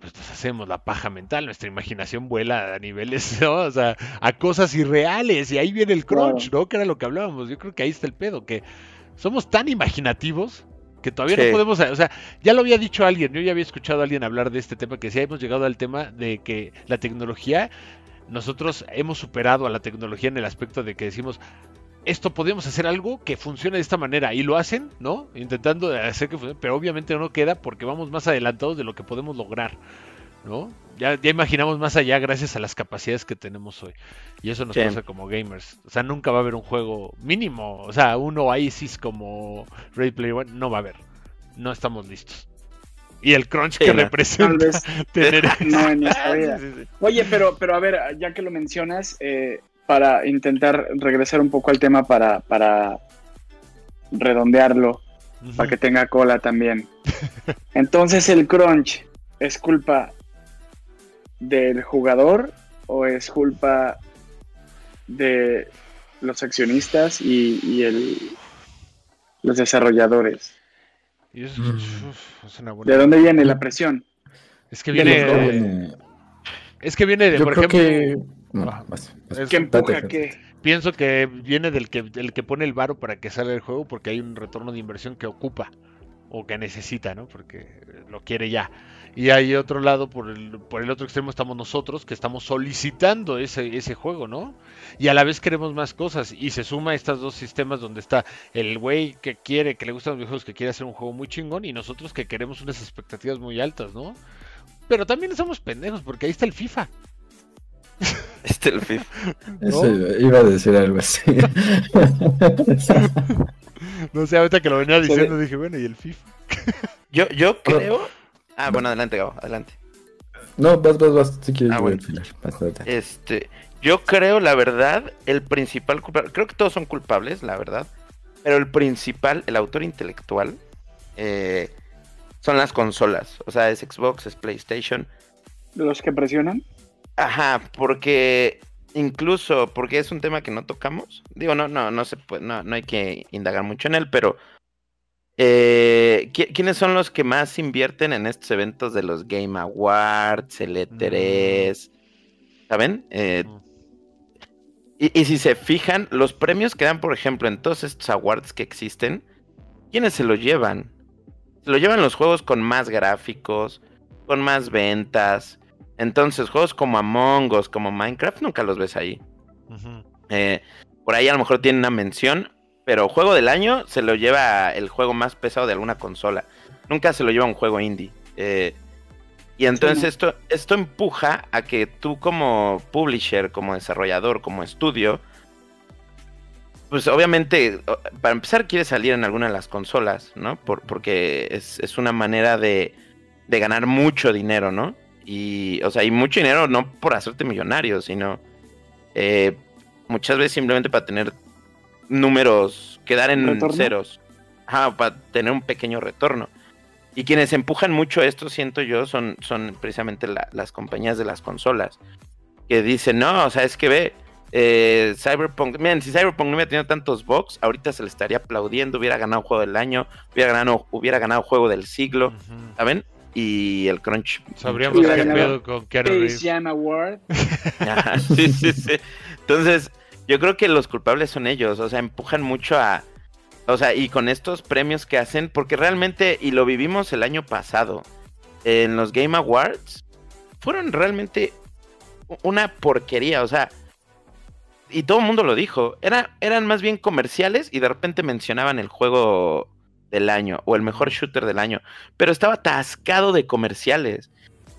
pues nos hacemos la paja mental, nuestra imaginación vuela a niveles, ¿no? O sea, a cosas irreales y ahí viene el crunch, ¿no? Que era lo que hablábamos. Yo creo que ahí está el pedo, que somos tan imaginativos que todavía Sí. no podemos, o sea, ya lo había dicho alguien, yo ya había escuchado a alguien hablar de este tema, que sí hemos llegado al tema de que la tecnología, nosotros hemos superado a la tecnología en el aspecto de que decimos, esto podemos hacer algo que funcione de esta manera y lo hacen, ¿no? Intentando hacer que funcione, pero obviamente no queda porque vamos más adelantados de lo que podemos lograr, ¿no? Ya, ya imaginamos más allá gracias a las capacidades que tenemos hoy. Y eso nos Sí. pasa como gamers. O sea, nunca va a haber un juego mínimo. O sea, un Oasis como Ready Player One no va a haber. No estamos listos. Y el crunch Sí, que no. Tal representa vez tener no en esta Sí, vida. Oye, pero, pero a ver, ya que lo mencionas, eh, para intentar regresar un poco al tema para, para redondearlo, para que tenga cola también. Entonces, ¿el crunch es culpa del jugador o es culpa de los accionistas y, y el, los desarrolladores? Y Mm. uf, es una buena- ¿De dónde viene la presión? Es que viene, es que viene de, Yo por creo ejemplo, que. No, Ah, vas, vas. es- pienso que viene del que, del que pone el varo para que salga el juego porque hay un retorno de inversión que ocupa o que necesita, ¿no? Porque lo quiere ya. Y hay otro lado, por el, por el otro extremo estamos nosotros, que estamos solicitando ese, ese juego, ¿no? Y a la vez queremos más cosas. Y se suma a estos dos sistemas donde está el güey que quiere, que le gustan los videojuegos, que quiere hacer un juego muy chingón, y nosotros que queremos unas expectativas muy altas, ¿no? Pero también somos pendejos, porque ahí está el FIFA. Este el FIFA. Eso iba a decir algo así. No sé, ahorita que lo venía diciendo dije, bueno, ¿y el FIFA? Yo, yo creo. Ah, bueno, adelante, Gabo, adelante. no, vas, vas, vas. Si quieres, Ah, voy bueno. Este, yo creo, la verdad, el principal culpable, creo que todos son culpables, la verdad, pero el principal, el autor intelectual, eh, son las consolas, o sea, es Xbox, es PlayStation, ¿Los que presionan? Ajá, porque incluso, porque es un tema que no tocamos, digo, no, no, no se puede, no, no hay que indagar mucho en él, pero eh, ¿qui- ¿quiénes son los que más invierten en estos eventos de los Game Awards, el E3? ¿Saben? Eh, Y, y si se fijan, los premios que dan, por ejemplo, en todos estos awards que existen, ¿quiénes se los llevan? Se lo llevan los juegos con más gráficos, con más ventas. Entonces, juegos como Among Us, como Minecraft, nunca los ves ahí. Eh, por ahí a lo mejor tiene una mención, pero juego del año se lo lleva el juego más pesado de alguna consola. Nunca se lo lleva un juego indie. Eh, y entonces esto, esto empuja a que tú como publisher, como desarrollador, como estudio, pues obviamente, para empezar quieres salir en alguna de las consolas, ¿no? Por- porque es, es una manera de, de ganar mucho dinero, ¿no? Y, o sea, y mucho dinero no por hacerte millonario, sino eh, muchas veces simplemente para tener números, quedar en ¿Retorno? ceros, Ajá, para tener un pequeño retorno. Y quienes empujan mucho esto, siento yo, son, son precisamente la- las compañías de las consolas. Que dicen, no, o sea, es que ve, eh, Cyberpunk, miren, si Cyberpunk no hubiera tenido tantos bugs, ahorita se le estaría aplaudiendo, hubiera ganado juego del año, hubiera ganado, hubiera ganado juego del siglo. ¿saben? Y el crunch. Sabríamos qué pedo con Keanu Reeves. Jam Award. Ajá, sí, sí, sí. Entonces, yo creo que los culpables son ellos, o sea, empujan mucho a... O sea, y con estos premios que hacen, porque realmente, y lo vivimos el año pasado, en los Game Awards, fueron realmente una porquería, o sea, y todo el mundo lo dijo, era, eran más bien comerciales y de repente mencionaban el juego del año o el mejor shooter del año, pero estaba atascado de comerciales.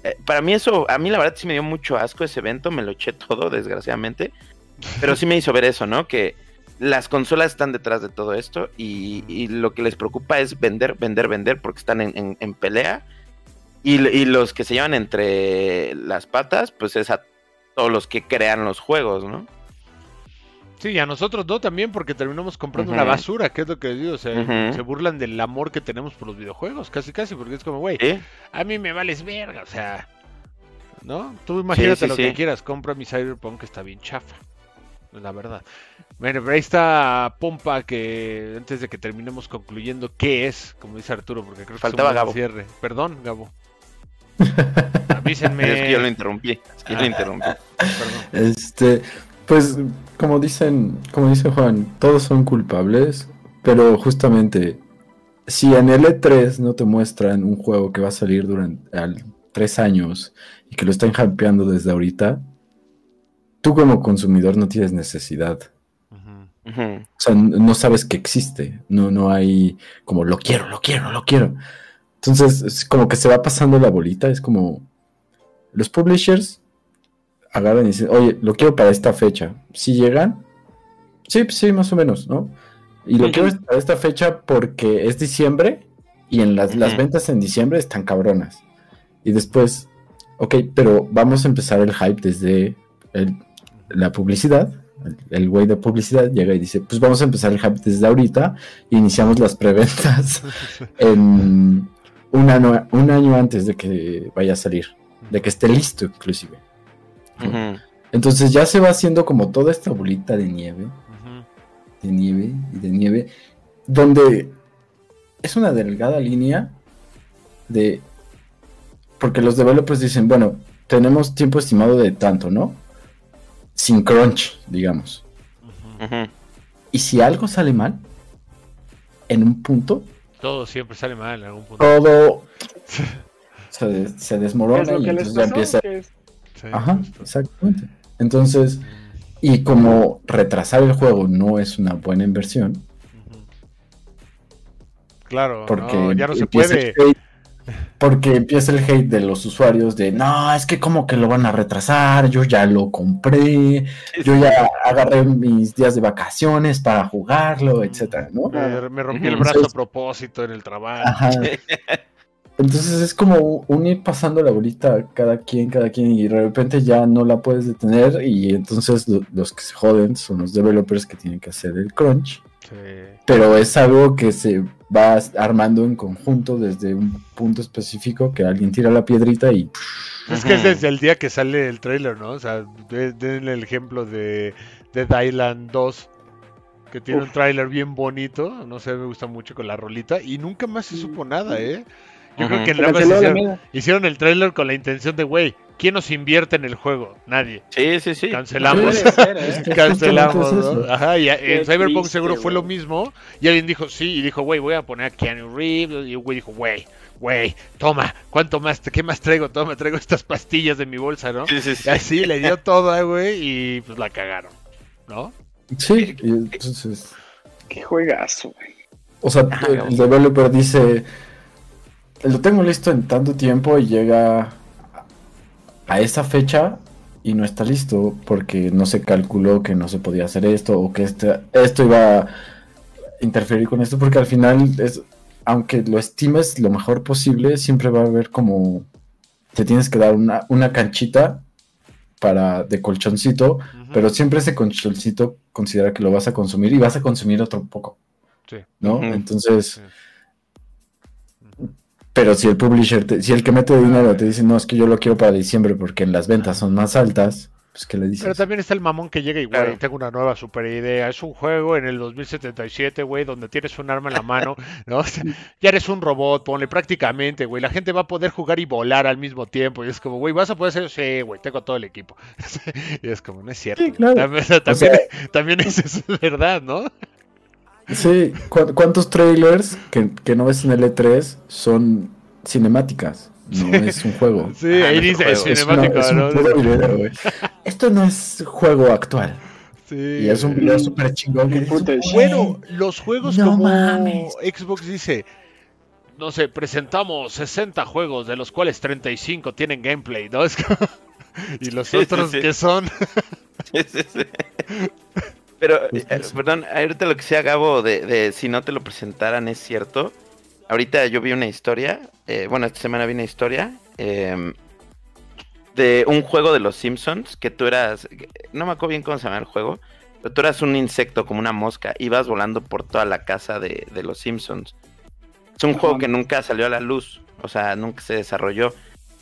eh, para mí eso, a mí la verdad sí me dio mucho asco ese evento, me lo eché todo, desgraciadamente. Pero sí me hizo ver eso, ¿no? Que las consolas están detrás de todo esto y, lo que les preocupa es vender, vender, vender porque están en, en- en pelea. Y, y los que se llevan entre las patas, pues es a todos los que crean los juegos, ¿no? Sí, y a nosotros no también porque terminamos comprando Ujú. una basura, que es lo que digo, o sea, Ujú. se burlan del amor que tenemos por los videojuegos, casi casi, porque es como, güey, ¿Sí? a mí me vales verga, o sea, ¿no? Tú imagínate sí, lo sí. que quieras, compra mi Cyberpunk que está bien chafa, la verdad. Bueno, pero ahí está Pompa que antes de que terminemos concluyendo qué es, como dice Arturo, porque creo que Faltaba es un buen Gabo. cierre. Perdón, Gabo. Avísenme. Es que yo lo interrumpí. Es que yo lo interrumpí. Perdón. Este, pues, como dicen, como dice Juan, todos son culpables, pero justamente, si en el E3 no te muestran un juego que va a salir durante al- tres años y que lo están hypeando desde ahorita, tú como consumidor no tienes necesidad. O sea, no sabes que existe. No, no hay como lo quiero, lo quiero, lo quiero. Entonces, es como que se va pasando la bolita. Es como los publishers agarran y dicen, oye, lo quiero para esta fecha. Si llegan, sí, pues sí, más o menos, ¿no? Y lo quiero para esta fecha porque es diciembre y en las, las ventas en diciembre están cabronas. Y después, ok, pero vamos a empezar el hype desde el- la publicidad. El- El güey de publicidad llega y dice, pues vamos a empezar el hype desde ahorita. e iniciamos las preventas en un año, un año antes de que vaya a salir. De que esté listo inclusive. Entonces ya se va haciendo como toda esta bolita de nieve de nieve y de nieve, donde es una delgada línea de... Porque los developers dicen, bueno, tenemos tiempo estimado de tanto, ¿no? Sin crunch, digamos. Y si algo sale mal, en un punto, Todo siempre sale mal en algún punto. todo se, se ¿Qué desmorona y entonces ya empieza... Sí, Ajá, justo. exactamente. Entonces, y como retrasar el juego no es una buena inversión. Claro, porque no, ya no se empieza puede. el hate- porque empieza el hate de los usuarios de no, es que como que lo van a retrasar, yo ya lo compré, yo ya agarré mis días de vacaciones para jugarlo, etcétera, ¿no? Me, me rompí el brazo a propósito en el trabajo. Ajá. Entonces es como un ir pasando la bolita cada quien, cada quien, y de repente ya no la puedes detener, y entonces lo- los que se joden son los developers que tienen que hacer el crunch. Sí. pero es algo que se va armando en conjunto desde un punto específico que alguien tira la piedrita y Es que es desde el día que sale el trailer, ¿no? O sea, de- denle el ejemplo de Dead Island 2, que tiene un tráiler bien bonito, no sé, me gusta mucho con la rolita, y nunca más se supo nada, ¿eh? Yo creo que la hicieron, hicieron el tráiler con la intención de, güey, ¿quién nos invierte en el juego? Nadie. Sí, sí, sí. Cancelamos. Ser, ¿eh? Cancelamos, ¿no? Ajá, y en Cyberpunk triste, seguro fue lo mismo. Y alguien dijo, sí, y dijo, güey, voy a poner a Keanu Reeves. Y el güey dijo, güey, güey, toma, ¿cuánto más? ¿Qué más traigo? Toma, traigo estas pastillas de mi bolsa, ¿no? Sí, sí, sí. Y así le dio todo, eh, güey, y pues la cagaron, ¿no? Sí, y entonces, Qué juegazo, güey. o sea, Ajá, el developer dice, lo tengo listo en tanto tiempo y llega a esa fecha y no está listo porque no se calculó que no se podía hacer esto o que este, esto iba a interferir con esto porque al final es, aunque lo estimes lo mejor posible, siempre va a haber como te tienes que dar una, una canchita para de colchoncito, pero siempre ese colchoncito considera que lo vas a consumir y vas a consumir otro poco, Sí. ¿no? Entonces, Sí. Pero si el publisher, te- si el que mete dinero te dice, no, es que yo lo quiero para diciembre porque en las ventas son más altas, pues ¿qué le dices? Pero también está el mamón que llega y, güey, Claro. tengo una nueva super idea. Es un juego en el 2077, güey, donde tienes un arma en la mano, ¿no? O sea, ya eres un robot, ponle prácticamente, güey. La gente va a poder jugar y volar al mismo tiempo. Y es como, güey, ¿vas a poder hacer? Sí, güey, tengo todo el equipo. y es como, no es cierto. Sí, güey. claro. También, o sea, también, sea, también eso es verdad, ¿no? Sí, ¿cu- ¿cuántos trailers que, que no ves en el E3 son cinemáticas? No es un juego. Sí, Ah, ahí no es un dice. Es, una- cinemático, es un ¿no? puro video, güey. Esto no es juego actual. Sí. Y es un video súper chingón. que. "Güey, Bueno, los juegos No como mames. Xbox dice, no sé, presentamos 60 juegos, de los cuales 35 tienen gameplay, ¿no? Es como- y los Sí, sí, otros sí. que son... Sí, sí, sí. Pero, eh, perdón, ahorita lo que sea Gabo de, de si no te lo presentaran es cierto. Ahorita yo vi una historia, eh, bueno, esta semana vi una historia eh, de un juego de los Simpsons que tú eras, no me acuerdo bien cómo se llama el juego, pero tú eras un insecto como una mosca, ibas volando por toda la casa de, de los Simpsons. Es un Ajá. juego que nunca salió a la luz, o sea, nunca se desarrolló.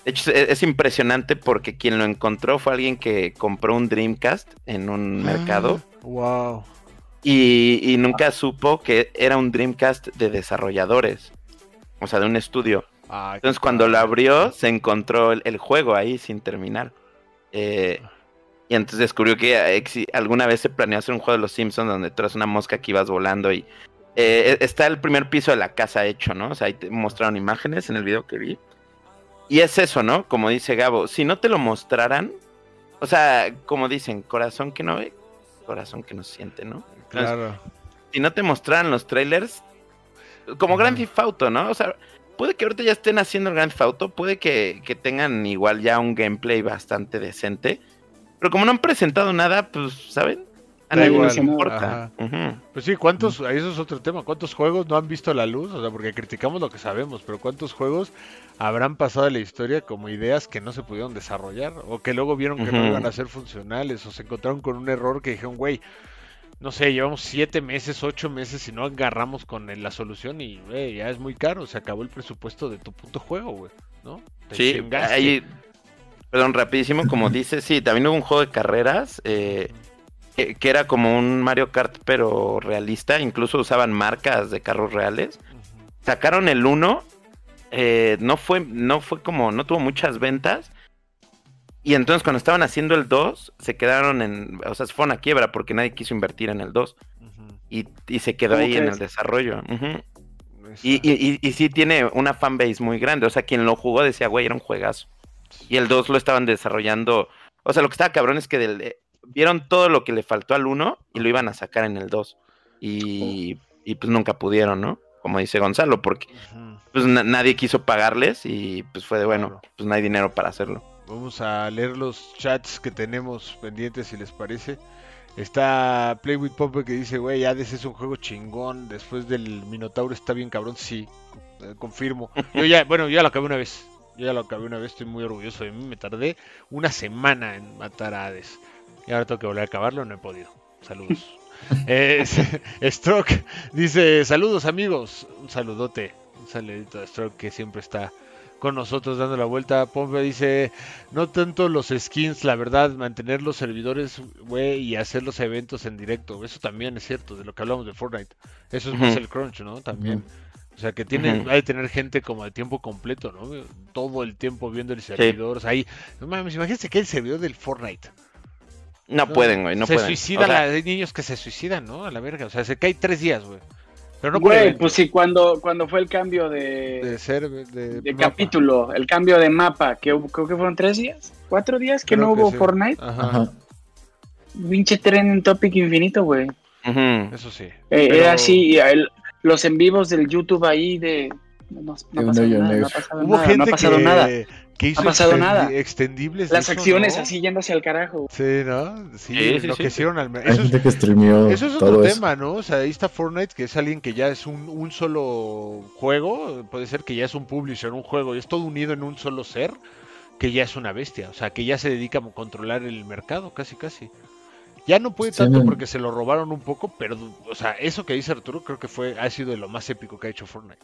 De hecho, es, es impresionante porque quien lo encontró fue alguien que compró un Dreamcast en un mercado Wow. y, y nunca supo que era un Dreamcast de desarrolladores, o sea, de un estudio. Entonces, cuando lo abrió, se encontró el, el juego ahí sin terminar. Eh, y entonces descubrió que eh, alguna vez se planeó hacer un juego de los Simpsons donde tú eras una mosca que ibas volando y eh, está el primer piso de la casa hecho, ¿no? O sea, ahí te mostraron imágenes en el video que vi. Y es eso, ¿no? Como dice Gabo, si no te lo mostraran, o sea, como dicen, corazón que no ve, corazón que no siente, ¿no? Entonces, Claro. si no te mostraran los trailers, como Grand Theft Auto, ¿no? O sea, puede que ahorita ya estén haciendo el Grand Theft Auto, puede que, que tengan igual ya un gameplay bastante decente, pero como no han presentado nada, pues, ¿saben? A nadie igual, nos importa. Pues sí, ¿cuántos, eso es otro tema, cuántos juegos no han visto la luz? O sea, porque criticamos lo que sabemos, pero ¿cuántos juegos habrán pasado en la historia como ideas que no se pudieron desarrollar? O que luego vieron que no iban a ser funcionales, o se encontraron con un error que dijeron, güey, no sé, llevamos siete meses, ocho meses y no agarramos con el- la solución y, güey, ya es muy caro, se acabó el presupuesto de tu puto juego, güey, ¿no? Te Sí, chingaste. ahí, perdón, rapidísimo, como dice, sí, también hubo un juego de carreras, eh, que, que era como un Mario Kart, pero realista, incluso usaban marcas de carros reales. Sacaron el 1, eh, no fue, no fue como, no tuvo muchas ventas. Y entonces cuando estaban haciendo el 2, se quedaron en, o sea, se fueron a quiebra porque nadie quiso invertir en el 2. Ujú. Y, y se quedó ¿Cómo ahí en el desarrollo. Y, y sí tiene una fanbase muy grande. O sea, quien lo jugó decía, güey, era un juegazo. Y el 2 lo estaban desarrollando. O sea, lo que estaba cabrón es que del- eh, vieron todo lo que le faltó al 1 y lo iban a sacar en el 2. Y, y pues nunca pudieron, ¿no? Como dice Gonzalo, porque pues na- nadie quiso pagarles y pues fue de bueno, pues no hay dinero para hacerlo. Vamos a leer los chats que tenemos pendientes si les parece. Está Play with Pop que dice, güey, Hades es un juego chingón. Después del Minotauro está bien cabrón. Sí, eh, confirmo. Yo ya, bueno, yo ya lo acabé una vez. Yo ya lo acabé una vez, estoy muy orgulloso de mí. Me tardé una semana en matar a Hades. Y ahora tengo que volver a acabarlo, no he podido. Saludos. Eh, Stroke dice, saludos amigos. Un saludote. Un saludito a Stroke que siempre está con nosotros dando la vuelta. Pompe dice, no tanto los skins, la verdad, mantener los servidores, güey, y hacer los eventos en directo. Eso también es cierto, de lo que hablamos de Fortnite. Eso es más el crunch, ¿no? También. O sea, que tiene, Ujú. hay que tener gente como de tiempo completo, ¿no? Todo el tiempo viendo el servidor. O sea, ahí, no mames, imagínense que el servidor del Fortnite. No, pueden, güey, no se pueden. suicidan, O sea, la- hay niños que se suicidan, ¿no? A la verga. O sea, se cae tres días, güey. Pero no Güey, pues sí, cuando, cuando fue el cambio De de, ser, de, capítulo, el cambio de mapa, que hubo- creo que fueron tres días, cuatro días que Creo no que hubo sí. Fortnite. Ajá, Ajá. Pinche tren en topic infinito, güey. eso sí. Eh, Pero- Era así, y el- los en vivos del YouTube ahí de... No, no un pasado nada, no ha pasado Hubo nada, gente no ha pasado que, nada. Que hizo ha pasado extendi- nada. extendibles. Las eso, acciones ¿no? así yendo hacia el carajo. Sí, ¿no? Sí, Sí, sí, lo sí. que hicieron al Eso es, gente que streameó eso es todo otro eso. tema, ¿no? O sea, ahí está Fortnite, que es alguien que ya es un, un solo juego. Puede ser que ya es un publisher, un juego, y es todo unido en un solo ser, que ya es una bestia. O sea, que ya se dedica a controlar el mercado, casi, casi. Ya no puede tanto porque se lo robaron un poco, pero, o sea, eso que dice Arturo creo que fue ha sido de lo más épico que ha hecho Fortnite.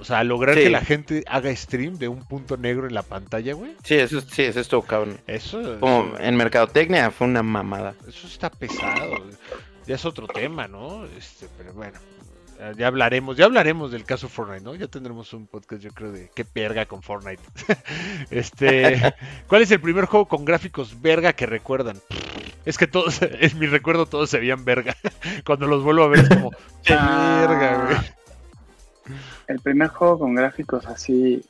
O sea, lograr Sí. que la gente haga stream de un punto negro en la pantalla, güey. Sí, eso, sí, eso estuvo cabrón. Eso, Como en mercadotecnia fue una mamada. eso está pesado. Ya es otro tema, ¿no? Este, pero bueno, ya- hablaremos, ya hablaremos del caso Fortnite, ¿no? Ya tendremos un podcast, yo creo, de qué verga con Fortnite. este, ¿cuál es el primer juego con gráficos verga que recuerdan? Es que todos, en mi recuerdo todos se veían verga. Cuando los vuelvo a ver es como, qué verga, güey. El primer juego con gráficos así.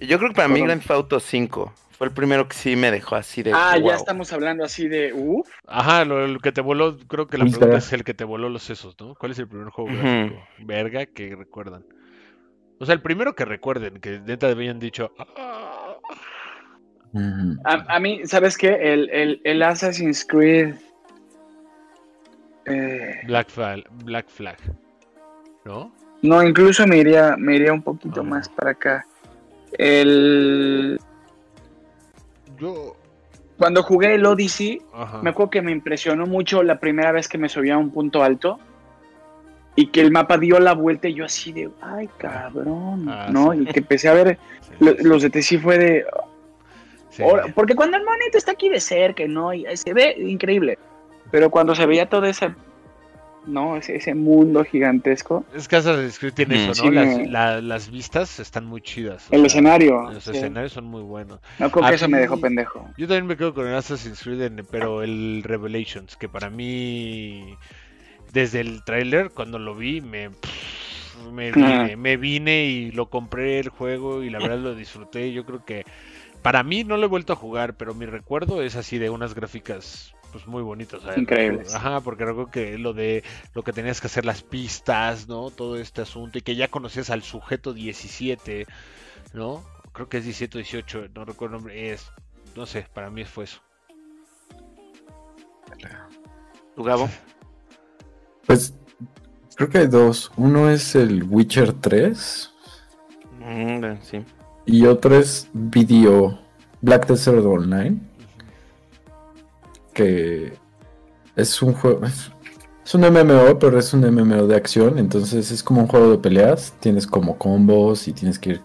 Yo creo que para mí Grand Theft Auto 5 Fue el primero que sí me dejó así de. Ah, wow. ya estamos hablando así de. Uh, Ajá, lo, el que te voló, creo que la pregunta es el que te voló los sesos, ¿no? ¿Cuál es el primer juego gráfico? Verga que recuerdan. O sea, el primero que recuerden, que neta habían dicho. "Ah". A, a mí, ¿sabes qué? El, el, el Assassin's Creed. eh, Black Flag, Black Flag. ¿No? No, incluso me iría, me iría un poquito Ah. más para acá. El. Yo. Cuando jugué el Odyssey, Ajá. me acuerdo que me impresionó mucho la primera vez que me subí a un punto alto y que el mapa dio la vuelta y yo así de, ay cabrón, Ah, ¿no? sí. Y que empecé a ver Sí, lo- sí, los de sí fue de, sí. Porque cuando el monito está aquí de cerca, ¿no? Y se ve increíble. Pero cuando se veía todo ese, ¿no? Ese, ese mundo gigantesco. Es que Assassin's Creed tiene Mm. eso, ¿no? Sí, las, me- la- las vistas están muy chidas. El sea, escenario. Los sí. escenarios son muy buenos. No creo A que eso me dejó pendejo. Yo también me quedo con el Assassin's Creed, en- pero el Revelations, que para mí, desde el tráiler, cuando lo vi, me, me, vine, me vine y lo compré el juego y la verdad lo disfruté. Yo creo que para mí no lo he vuelto a jugar, pero mi recuerdo es así de unas gráficas pues muy bonitas. o sea, Increíbles. Ajá, porque recuerdo que lo de lo que tenías que hacer las pistas, ¿no? Todo este asunto y que ya conocías al sujeto 17, ¿no? Creo que es 17 o 18, no recuerdo el nombre, es no sé, para mí fue eso. ¿Tu Gabo? Pues creo que hay dos. Uno es el Witcher 3 Mm, sí. y otro es Video Black Desert Online. Que es un juego. Es, es un MMO, pero es un MMO de acción. Entonces es como un juego de peleas. Tienes como combos y tienes que ir.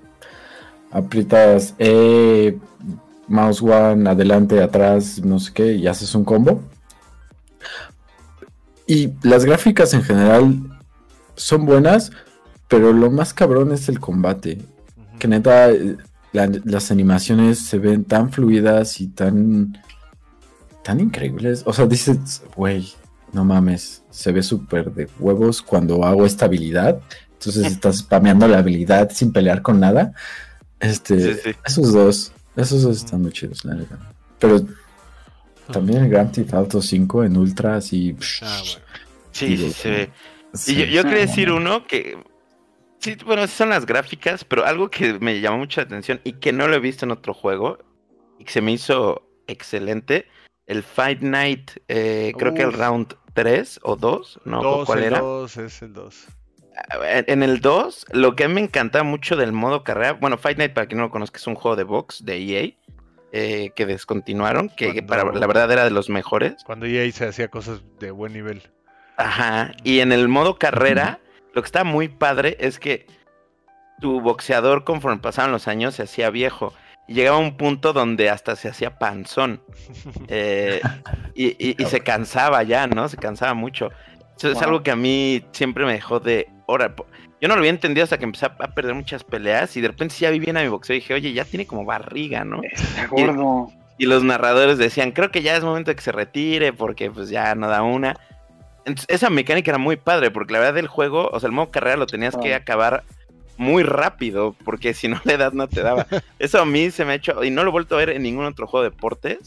Aprietas E, mouse one, adelante, atrás, no sé qué, y haces un combo. Y las gráficas en general son buenas, pero lo más cabrón es el combate. Ujú. Que neta, eh, la- las animaciones se ven tan fluidas y tan. Tan increíbles. O sea, dices, güey, no mames, se ve súper de huevos cuando hago esta habilidad. Entonces estás spameando la habilidad sin pelear con nada. Este, Sí, sí. esos dos, esos dos están muy chidos, la. Pero también el Grand Theft Auto 5 en Ultra, así. Ah, bueno. Sí, sí, Digo, se ve. sí, Y yo, quería decir no. uno que. Sí, bueno, esas son las gráficas, pero algo que me llamó mucha atención y que no lo he visto en otro juego y que se me hizo excelente. El Fight Night, eh, creo que el round 3 o 2, ¿no? Dos, ¿Cuál el era? dos, es el 2. En el 2, lo que a mí me encanta mucho del modo carrera, bueno, Fight Night, para quien no lo conozca, es un juego de box de EA eh, que descontinuaron, que, para la verdad era de los mejores. Cuando EA se hacía cosas de buen nivel. Ajá, y en el modo carrera, lo que está muy padre es que tu boxeador, conforme pasaban los años, se hacía viejo. Y llegaba a un punto donde hasta se hacía panzón. eh, y, y- y se cansaba ya, ¿no? Se cansaba mucho. Eso es algo que a mí siempre me dejó de. Ahora, po- yo no lo había entendido hasta que empecé a perder muchas peleas. Y de repente ya vi bien a mi boxeo y dije, oye, ya tiene como barriga, ¿no? Está gordo. Y los narradores decían, creo que ya es momento de que se retire porque pues ya no da una. Entonces, esa mecánica era muy padre porque la verdad del juego, o sea, el modo carrera lo tenías que acabar muy rápido porque si no la edad no te daba. Eso a mí se me ha hecho, y no lo he vuelto a ver en ningún otro juego de deportes.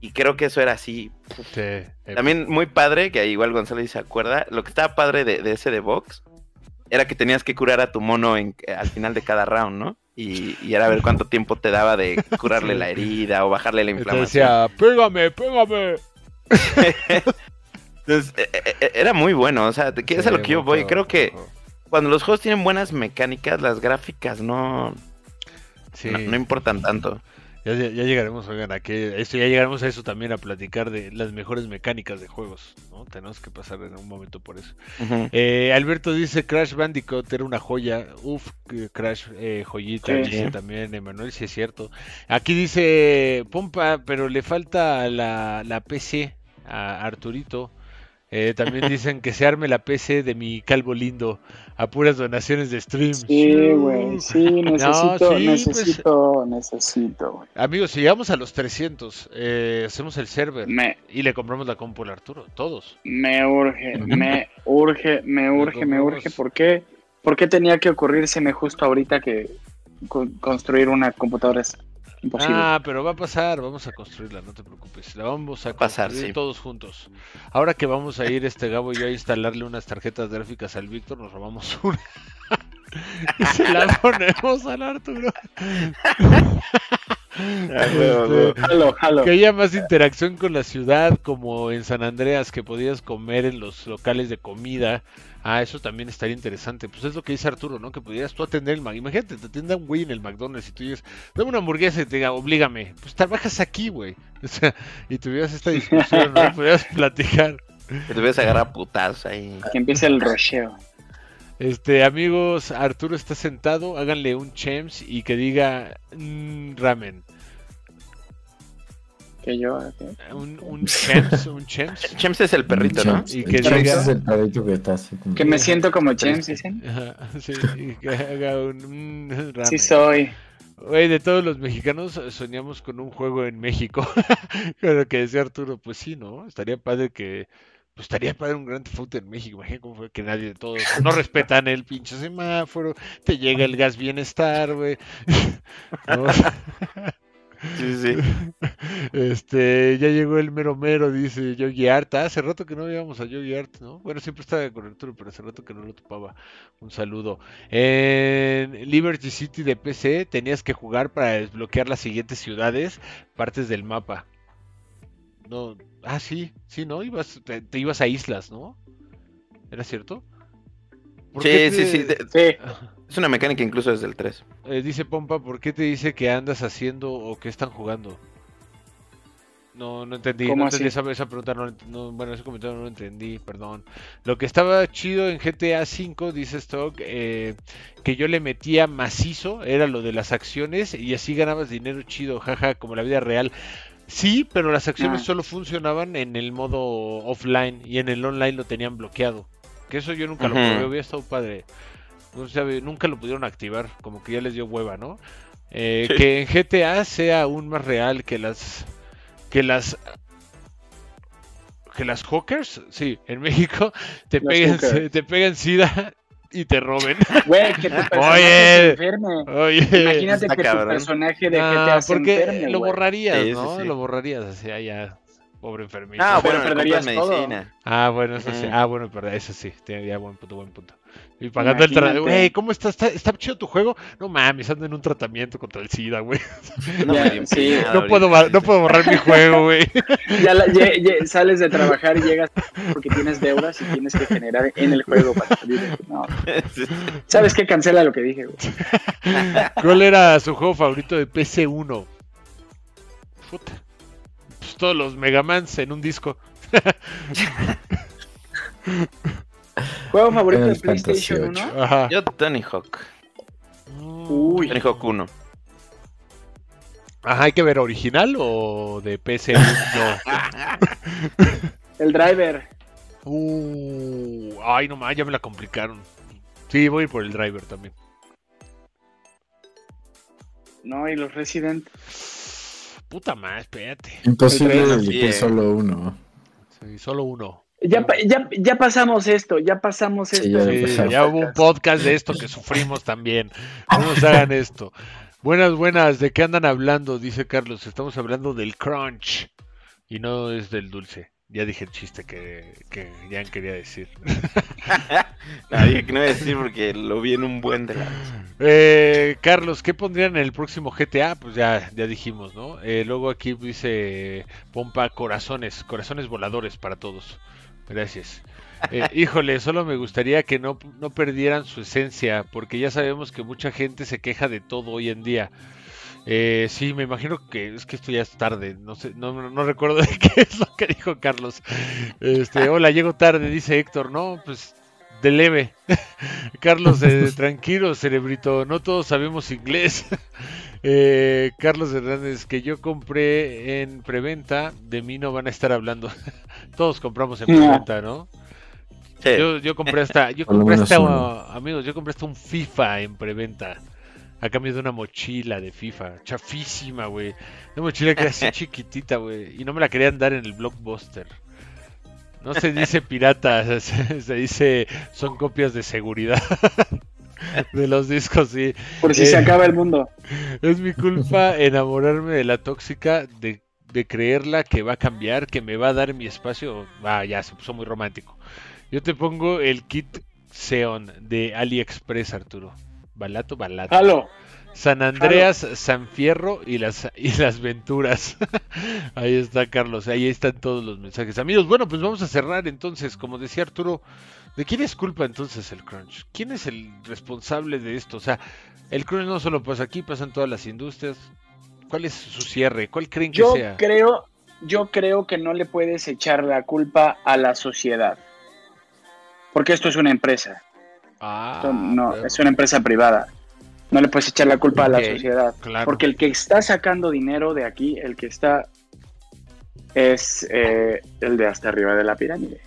Y creo que eso era así. Sí, eh, También muy padre, que igual Gonzalo se acuerda, lo que estaba padre de, de ese de box era que tenías que curar a tu mono en- al final de cada round, ¿no? Y, y era ver cuánto tiempo te daba de curarle Sí. la herida o bajarle la Te inflamación. decía, pégame, pégame. Entonces, e- e- e- era muy bueno, o sea, que es a lo que yo voy. Creo que. Cuando los juegos tienen buenas mecánicas, las gráficas no, Sí. no, no importan tanto. Ya, ya- ya llegaremos, oigan, a que esto ya llegaremos a eso también a platicar de las mejores mecánicas de juegos, ¿no? Tenemos que pasar en un momento por eso. Eh, Alberto dice Crash Bandicoot era una joya. Uf, Crash eh, joyita, Sí. dice también Emanuel, sí es cierto. Aquí dice Pompa, pero le falta la, la PC a Arturito. Eh, también dicen que se arme la PC de mi calvo lindo a puras donaciones de stream. Sí, güey, sí, necesito, sí, pues. necesito, necesito, güey. Amigos, si llegamos a los 300, eh, hacemos el server Me, y le compramos la compu al Arturo, todos. me urge, me urge, me urge, me urge. ¿Por qué? ¿Por qué tenía que ocurrírseme justo ahorita que con- construir una computadora? Imposible. Ah, pero va a pasar, vamos a construirla, no te preocupes. La vamos a pasar, construir sí. todos juntos. Ahora que vamos a ir este Gabo y yo a instalarle unas tarjetas gráficas al Víctor, nos robamos una. y se la ponemos al Arturo. Ah, jalo. Que haya más interacción con la ciudad, como en San Andreas, que podías comer en los locales de comida. Ah, eso también estaría interesante. Pues es lo que dice Arturo, ¿no? Que pudieras tú atender el McDonald's. Imagínate, te atienda un güey en el McDonald's y tú dices, dame una hamburguesa y te diga, oblígame. Pues trabajas aquí, güey. O sea, y tuvieras esta discusión, ¿no? Pudieras platicar. Que te a agarrar putazos ahí. Que empiece el rocheo. Este, amigos, Arturo está sentado, háganle un chems y que diga mm, ramen. Que yo. Un, un chems, un chems. Chems es el perrito, ¿no? Champs. Y que Champs diga- es el perrito que está así como- Que me siento como James, dicen. Ajá, sí, y que haga un mm, ramen. Sí soy. Güey, de todos los mexicanos eh, soñamos con un juego en México. Pero que decía Arturo, pues sí, ¿no? Estaría padre que. Pues estaría padre un gran Theft en México. Imagínate cómo fue que nadie de todos no respetan el pinche semáforo. Te llega el gas bienestar, güey. ¿No? Sí, sí. Este, ya llegó el mero mero, dice Yogi Art. Ah, hace rato que no veíamos a Yogi Art, ¿no? Bueno, siempre estaba con Arturo, pero hace rato que no lo topaba. Un saludo. En Liberty City de PC tenías que jugar para desbloquear las siguientes ciudades, partes del mapa. No, ah, sí, sí, ¿no? Ibas, te, te ibas a islas, ¿no? ¿Era cierto? ¿Por Sí, sí, sí. de- Sí. Es una mecánica incluso desde el 3. Eh, dice Pompa, ¿por qué te dice que andas haciendo o qué están jugando? No, no entendí, ¿Cómo no entendí esa, esa pregunta, no, no, bueno, ese comentario no lo entendí, perdón. Lo que estaba chido en GTA V, dice Stock, eh, que yo le metía macizo, era lo de las acciones y así ganabas dinero chido, jaja, como la vida real. Sí, pero las acciones Ah. solo funcionaban en el modo offline y en el online lo tenían bloqueado. Que eso yo nunca lo probé, hubiera estado padre. No sabe, nunca lo pudieron activar, como que ya les dio hueva, ¿no? Eh, Sí. Que en GTA sea aún más real que las que las que las hawkers, sí, en México te Las hookers. te pegan sida y te roben. Güey, que tu personaje Oye. se enferme. Oye, Imagínate está que tu cabrón. personaje de ah, GTA se porque enferme, lo borrarías, Sí, ¿no? sí. Lo borrarías, así, ah, ya, pobre enfermito. Ah, bueno, perderías compras todo. medicina. Ah, bueno, eso sí. Ah, bueno, pero eso sí. Tiene ya buen punto, buen punto. Y pagando el tratamiento. Güey, ¿cómo está? está? ¿Está chido tu juego? No mames, ando en un tratamiento contra el SIDA, güey. No Ya, sí. puedo, no puedo borrar mi juego, güey. Ya, la- ye- sales de trabajar y llegas porque tienes deudas y tienes que generar en el juego para salir. de- No. ¿Sabes qué? Cancela lo que dije, güey. ¿Cuál era su juego favorito de PC1? Puta. Pues todos los Megamans en un disco. Juego favorito de PlayStation VIII. 1. Ajá. Yo Tony Hawk. Uy, Tony Hawk 1. Ajá, hay que ver original o de PC1. el driver. Uh, ay, no más, ya me la complicaron. Sí, voy por el driver también. No, y los Resident. Puta más, espérate. Imposible elegir solo uno. Sí, solo uno. Ya, ya, ya pasamos esto, ya pasamos Sí, esto. ya Sí, empezamos. ya hubo un podcast de esto que sufrimos también. No nos hagan esto. Buenas, buenas. ¿De qué andan hablando? Dice Carlos. Estamos hablando del crunch. Y no es del dulce. Ya dije el chiste que, que Jan quería decir. No, dije que no iba a decir porque lo vi en un buen de la... Eh, Carlos, ¿qué pondrían en el próximo GTA? Pues ya, ya dijimos, ¿no? Eh, luego aquí dice Pompa corazones, corazones voladores para todos. Gracias. Eh, híjole, solo me gustaría que no, no perdieran su esencia, porque ya sabemos que mucha gente se queja de todo hoy en día. Eh, sí, me imagino que es que esto ya es tarde, no sé, no, no- no recuerdo de qué es lo que dijo Carlos. Este, hola, llego tarde, dice Héctor, no, pues de leve. Carlos, eh, tranquilo, cerebrito, no todos sabemos inglés. Eh, Carlos Hernández, que yo compré en preventa, de mí no van a estar hablando. Todos compramos en preventa, ¿no? Sí. Yo, yo compré hasta, yo compré hasta, uno. amigos, yo compré hasta un FIFA en preventa. A cambio de una mochila de FIFA. Chafísima, güey. Una mochila que era así chiquitita, güey. Y no me la querían dar en el blockbuster. No se dice pirata, se, se dice son copias de seguridad. de los discos, sí. Por si se Eh, acaba el mundo. Es mi culpa enamorarme de la tóxica, de, de creerla que va a cambiar, que me va a dar mi espacio. Ah, ya se puso muy romántico. Yo te pongo el kit Xeon de AliExpress, Arturo. Balato, balato. Halo. San Andreas, San Fierro y las, y las Venturas. ahí está, Carlos. Ahí están todos los mensajes. Amigos, bueno, pues vamos a cerrar entonces. Como decía Arturo, ¿de quién es culpa entonces el crunch? ¿Quién es el responsable de esto? O sea, el crunch no solo pasa aquí, pasa en todas las industrias. ¿Cuál es su cierre? ¿Cuál creen que Yo sea? creo, yo creo que no le puedes echar la culpa a la sociedad. Porque esto es una empresa. Ah, Esto no, es una empresa privada. No le puedes echar la culpa a la sociedad. claro. Porque el que está sacando dinero de aquí, el que está es eh, el de hasta arriba de la pirámide.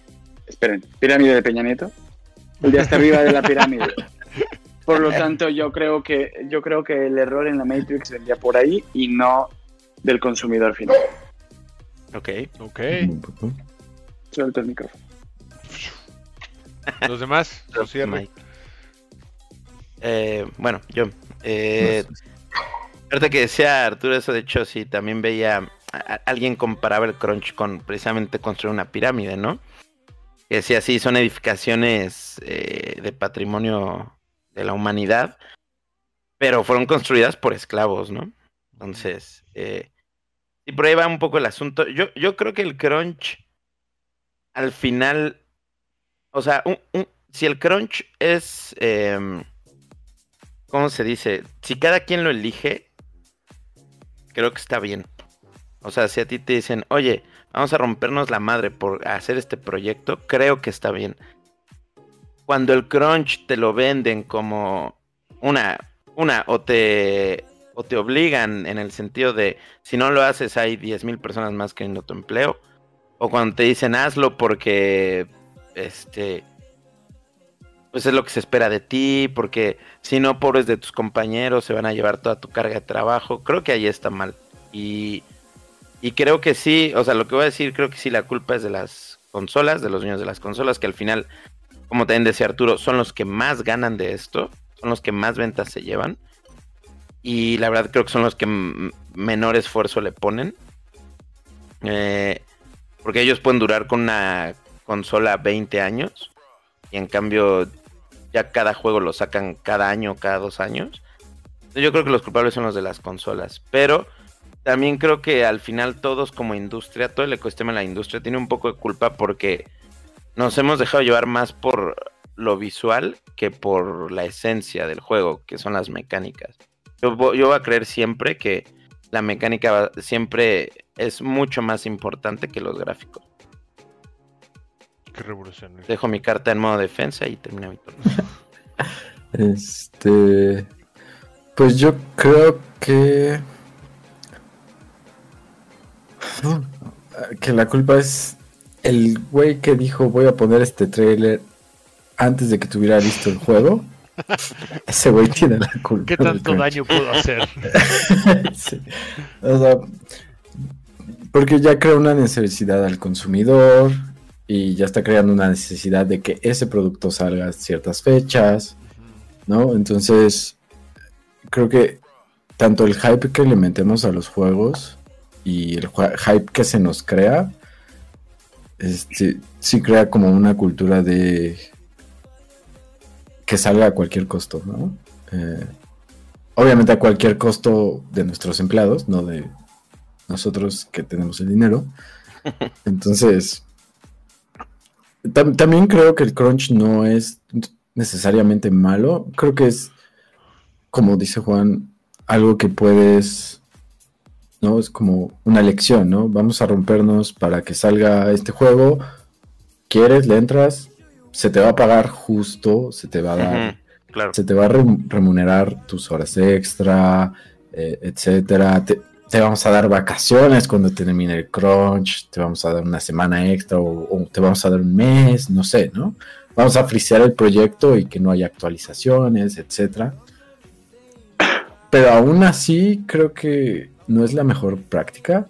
Esperen, pirámide de Peña Nieto. El de hasta arriba de la pirámide. Por lo tanto, yo creo que yo creo que el error en la Matrix vendría por ahí y no del consumidor final. Ok. Ok. Suelta el micrófono. Los demás, cierre. Mike. Eh, bueno, yo. Eh, ahorita que decía Arturo eso, de hecho, sí, también veía. a- a- alguien comparaba el crunch con precisamente construir una pirámide, ¿no? Que decía, sí, son edificaciones eh, de patrimonio de la humanidad, pero fueron construidas por esclavos, ¿no? Entonces, eh, y por ahí va un poco el asunto. Yo, yo creo que el crunch, al final, o sea, un- un- si el crunch es, em, ¿cómo se dice? Si cada quien lo elige, creo que está bien. O sea, si a ti te dicen, oye, vamos a rompernos la madre por hacer este proyecto, creo que está bien. Cuando el crunch te lo venden como una, una, o te, o te obligan en el sentido de, si no lo haces hay 10.000 personas más queriendo tu empleo, o cuando te dicen hazlo porque, este, pues es lo que se espera de ti, porque si no, pobres de tus compañeros se van a llevar toda tu carga de trabajo. Creo que ahí está mal. Y, y creo que sí, o sea, lo que voy a decir, creo que sí la culpa es de las consolas, de los dueños de las consolas, que al final, como también decía Arturo, son los que más ganan de esto, son los que más ventas se llevan. Y la verdad creo que son los que menor esfuerzo le ponen. Eh, porque ellos pueden durar con una consola 20 años. Y en cambio, ya cada juego lo sacan cada año, cada dos años. Yo creo que los culpables son los de las consolas. Pero también creo que al final todos como industria, todo el ecosistema de la industria tiene un poco de culpa porque nos hemos dejado llevar más por lo visual que por la esencia del juego, que son las mecánicas. Yo, vo- yo voy a creer siempre que la mecánica va- siempre es mucho más importante que los gráficos. Qué revolucionario. Dejo mi carta en modo defensa y termina mi turno. Este. Pues yo creo que. Que la culpa es el güey que dijo voy a poner este trailer antes de que tuviera listo el juego. Ese güey tiene la culpa. ¿Qué tanto daño puedo hacer? Sí. O sea, porque ya crea una necesidad al consumidor y ya está creando una necesidad de que ese producto salga a ciertas fechas, ¿no? Entonces, creo que tanto el hype que le metemos a los juegos y el hype que se nos crea, este, sí crea como una cultura de que salga a cualquier costo, ¿no? Eh, obviamente a cualquier costo de nuestros empleados, no de nosotros que tenemos el dinero. Entonces, tam- también creo que el crunch no es necesariamente malo. Creo que es, como dice Juan, algo que puedes, ¿no? Es como una lección, ¿no? Vamos a rompernos para que salga este juego. ¿Quieres? ¿Le entras? Se te va a pagar justo, se te va a dar Claro. se te va a rem- remunerar tus horas extra, eh, etcétera. Te, te vamos a dar vacaciones cuando termine el crunch, te vamos a dar una semana extra o, o te vamos a dar un mes, no sé, ¿no? Vamos a frisear el proyecto y que no haya actualizaciones, etcétera. Pero aún así creo que no es la mejor práctica.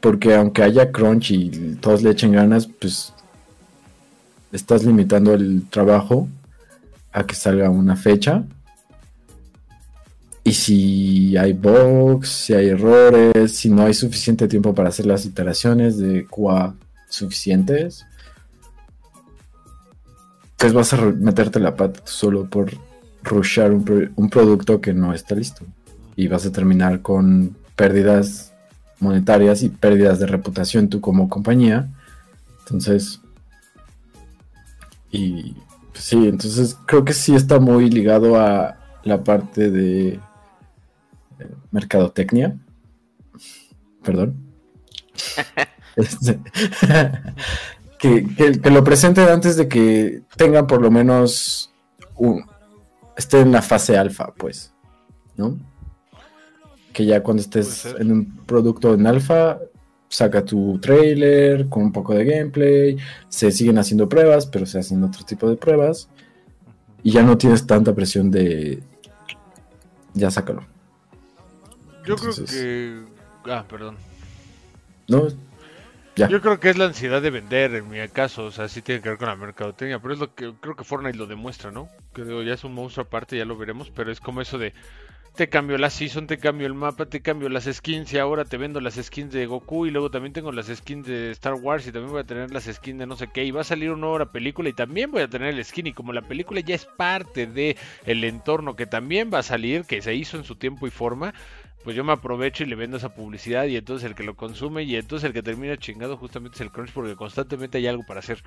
Porque aunque haya crunch y todos le echen ganas, pues estás limitando el trabajo a que salga una fecha. Y si hay bugs, si hay errores, si no hay suficiente tiempo para hacer las iteraciones de QA suficientes, pues vas a meterte la pata solo por rushar un, un producto que no está listo. Y vas a terminar con pérdidas monetarias y pérdidas de reputación tú como compañía. Entonces, y pues sí, entonces creo que sí está muy ligado a la parte de eh, mercadotecnia. Perdón. Este, que, que, lo presenten antes de que tengan por lo menos un, esté en la fase alfa, pues, ¿no? Que ya cuando estés en un producto en alfa, saca tu trailer con un poco de gameplay, se siguen haciendo pruebas, pero se hacen otro tipo de pruebas y ya no tienes tanta presión de ya sácalo. Yo creo que ah, perdón. No, ya. Yo creo que es la ansiedad de vender, en mi caso, o sea, sí tiene que ver con la mercadotecnia, pero es lo que creo que Fortnite lo demuestra, ¿no? Creo ya es un monstruo aparte, ya lo veremos, pero es como eso de te cambio la season, te cambio el mapa, te cambio las skins y ahora te vendo las skins de Goku y luego también tengo las skins de Star Wars y también voy a tener las skins de no sé qué y va a salir una nueva película y también voy a tener el skin y como la película ya es parte de el entorno que también va a salir, que se hizo en su tiempo y forma, pues yo me aprovecho y le vendo esa publicidad y entonces el que lo consume y entonces el que termina chingado justamente es el crunch porque constantemente hay algo para hacer.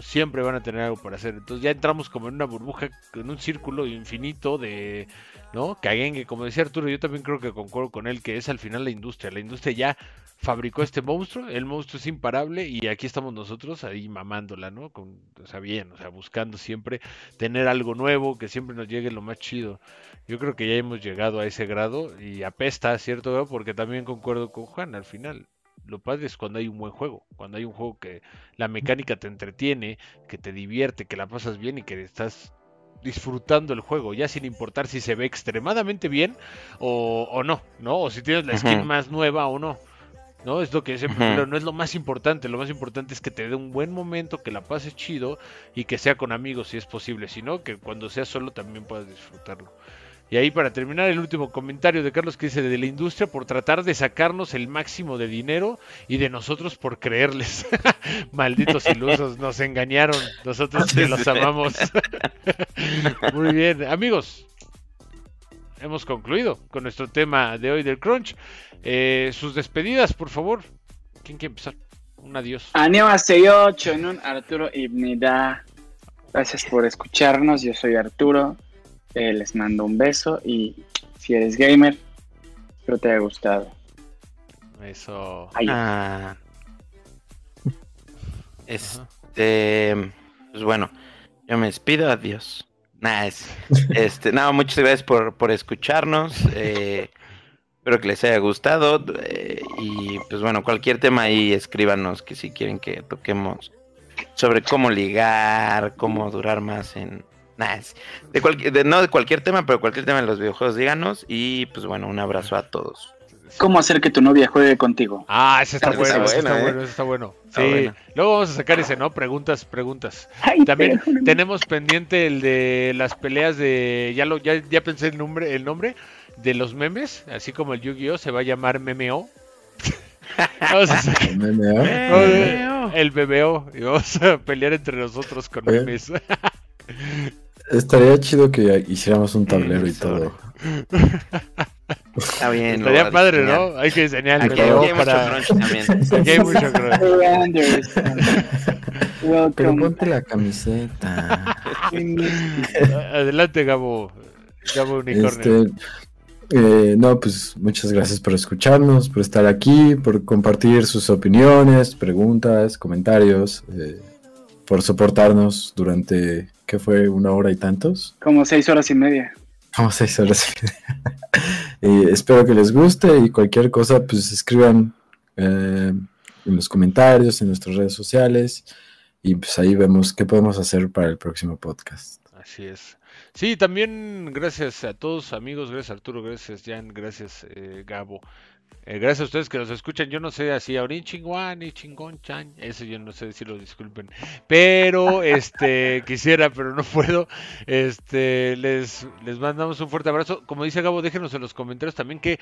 Siempre van a tener algo para hacer. Entonces ya entramos como en una burbuja, en un círculo infinito de, ¿no? Que como decía Arturo, yo también creo que concuerdo con él, que es al final la industria. La industria ya fabricó este monstruo, el monstruo es imparable y aquí estamos nosotros ahí mamándola, ¿no? O sea, bien, o sea, buscando siempre tener algo nuevo, que siempre nos llegue lo más chido. Yo creo que ya hemos llegado a ese grado y apesta, ¿cierto? Porque también concuerdo con Juan, al final lo padre es cuando hay un buen juego, cuando hay un juego que la mecánica te entretiene, que te divierte, que la pasas bien y que estás disfrutando el juego, ya sin importar si se ve extremadamente bien o, no, ¿no? O si tienes la skin más nueva o no. ¿no? Es lo que siempre, pero no es lo más importante, lo más importante es que te dé un buen momento, que la pases chido y que sea con amigos si es posible, si no, que cuando sea solo también puedas disfrutarlo. Y ahí para terminar el último comentario de Carlos que dice de la industria por tratar de sacarnos el máximo de dinero y de nosotros por creerles. Malditos ilusos, nos engañaron. Nosotros que los amamos. Muy bien, amigos. Hemos concluido con nuestro tema de hoy del crunch. Eh, sus despedidas, por favor. ¿Quién quiere empezar? Un adiós. Anima 68 en un Arturo Ibnida. Gracias por escucharnos. Yo soy Arturo. Eh, les mando un beso y si eres gamer, espero te haya gustado. Eso. Ah. Este, pues bueno, yo me despido, adiós. Nah, este, no, muchas gracias por, por escucharnos. Eh, espero que les haya gustado. Eh, y pues bueno, cualquier tema ahí escríbanos que si quieren que toquemos sobre cómo ligar, cómo durar más en, de, cualquier, no de cualquier tema, pero cualquier tema de los videojuegos, díganos. Y pues bueno, un abrazo a todos. ¿Cómo hacer que tu novia juegue contigo? Ah, ese está, bueno, ese está bueno, ese está bueno. Sí, luego vamos a sacar ese, ¿no? Preguntas, preguntas. También tenemos pendiente el de las peleas de, ya lo, ya, ya pensé el nombre, el nombre de los memes, así como el Yu-Gi-Oh se va a llamar Memeo. vamos a sacar el BBO y vamos a pelear entre nosotros con memes. Estaría chido que hiciéramos un tablero y todo. Está bien. Estaría padre, ¿no? Hay que diseñar el video para... Aquí hay mucho crunch. Pero ponte la camiseta. Adelante, Gabo. Gabo Unicornio. Este, eh, no, pues muchas gracias por escucharnos, por estar aquí, por compartir sus opiniones, preguntas, comentarios, eh, por soportarnos durante que fue una hora y tantos. Como seis horas y media. Como seis horas y media. espero que les guste y cualquier cosa, pues escriban eh, en los comentarios, en nuestras redes sociales y pues ahí vemos qué podemos hacer para el próximo podcast. Así es. Sí, también gracias a todos amigos, gracias Arturo, gracias Jan, gracias eh, Gabo. Eh, gracias a ustedes que nos escuchan. Yo no sé así, Aurin chingón y chingón chan. Eso yo no sé decirlo, disculpen. Pero este quisiera, pero no puedo. Este les, les mandamos un fuerte abrazo. Como dice Gabo, déjenos en los comentarios también que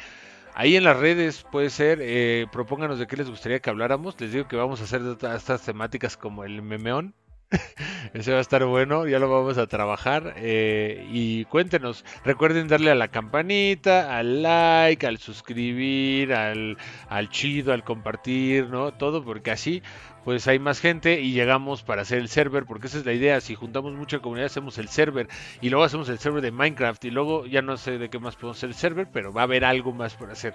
ahí en las redes puede ser, eh, propónganos de qué les gustaría que habláramos. Les digo que vamos a hacer estas temáticas como el memeón. Ese va a estar bueno, ya lo vamos a trabajar. Eh, y cuéntenos, recuerden darle a la campanita, al like, al suscribir, al, al chido, al compartir, ¿no? Todo, porque así pues hay más gente y llegamos para hacer el server, porque esa es la idea, si juntamos mucha comunidad hacemos el server y luego hacemos el server de Minecraft y luego ya no sé de qué más podemos hacer el server, pero va a haber algo más por hacer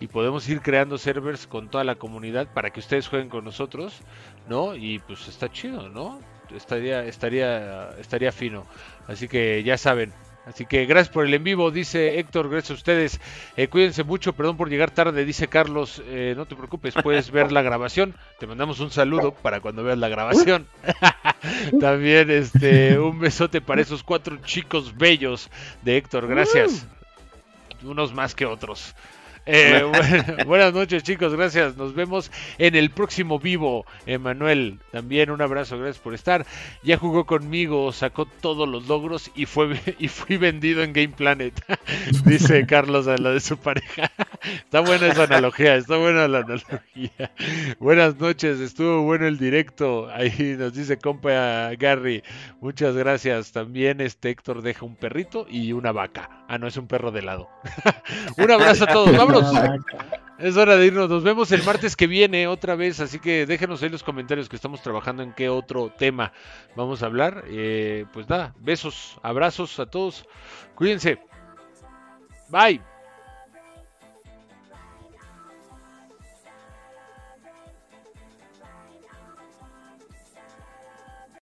y podemos ir creando servers con toda la comunidad para que ustedes jueguen con nosotros, ¿no? Y pues está chido, ¿no? Estaría, estaría, estaría fino. Así que ya saben. Así que gracias por el en vivo, dice Héctor, gracias a ustedes. Eh, cuídense mucho, perdón por llegar tarde, dice Carlos. Eh, no te preocupes, puedes ver la grabación. Te mandamos un saludo para cuando veas la grabación. También este un besote para esos cuatro chicos bellos de Héctor, gracias. Unos más que otros. Eh, buenas noches chicos, gracias. Nos vemos en el próximo vivo. Emanuel, también un abrazo, gracias por estar. Ya jugó conmigo, sacó todos los logros y fue y fui vendido en Game Planet. Dice Carlos a la de su pareja. Está buena esa analogía, está buena la analogía. Buenas noches, estuvo bueno el directo. Ahí nos dice compa Gary. Muchas gracias. También este Héctor deja un perrito y una vaca. Ah, no, es un perro de lado. un abrazo a todos. Vamos es hora de irnos. Nos vemos el martes que viene otra vez. Así que déjenos ahí los comentarios que estamos trabajando en qué otro tema vamos a hablar. Eh, pues nada, besos, abrazos a todos. Cuídense. Bye.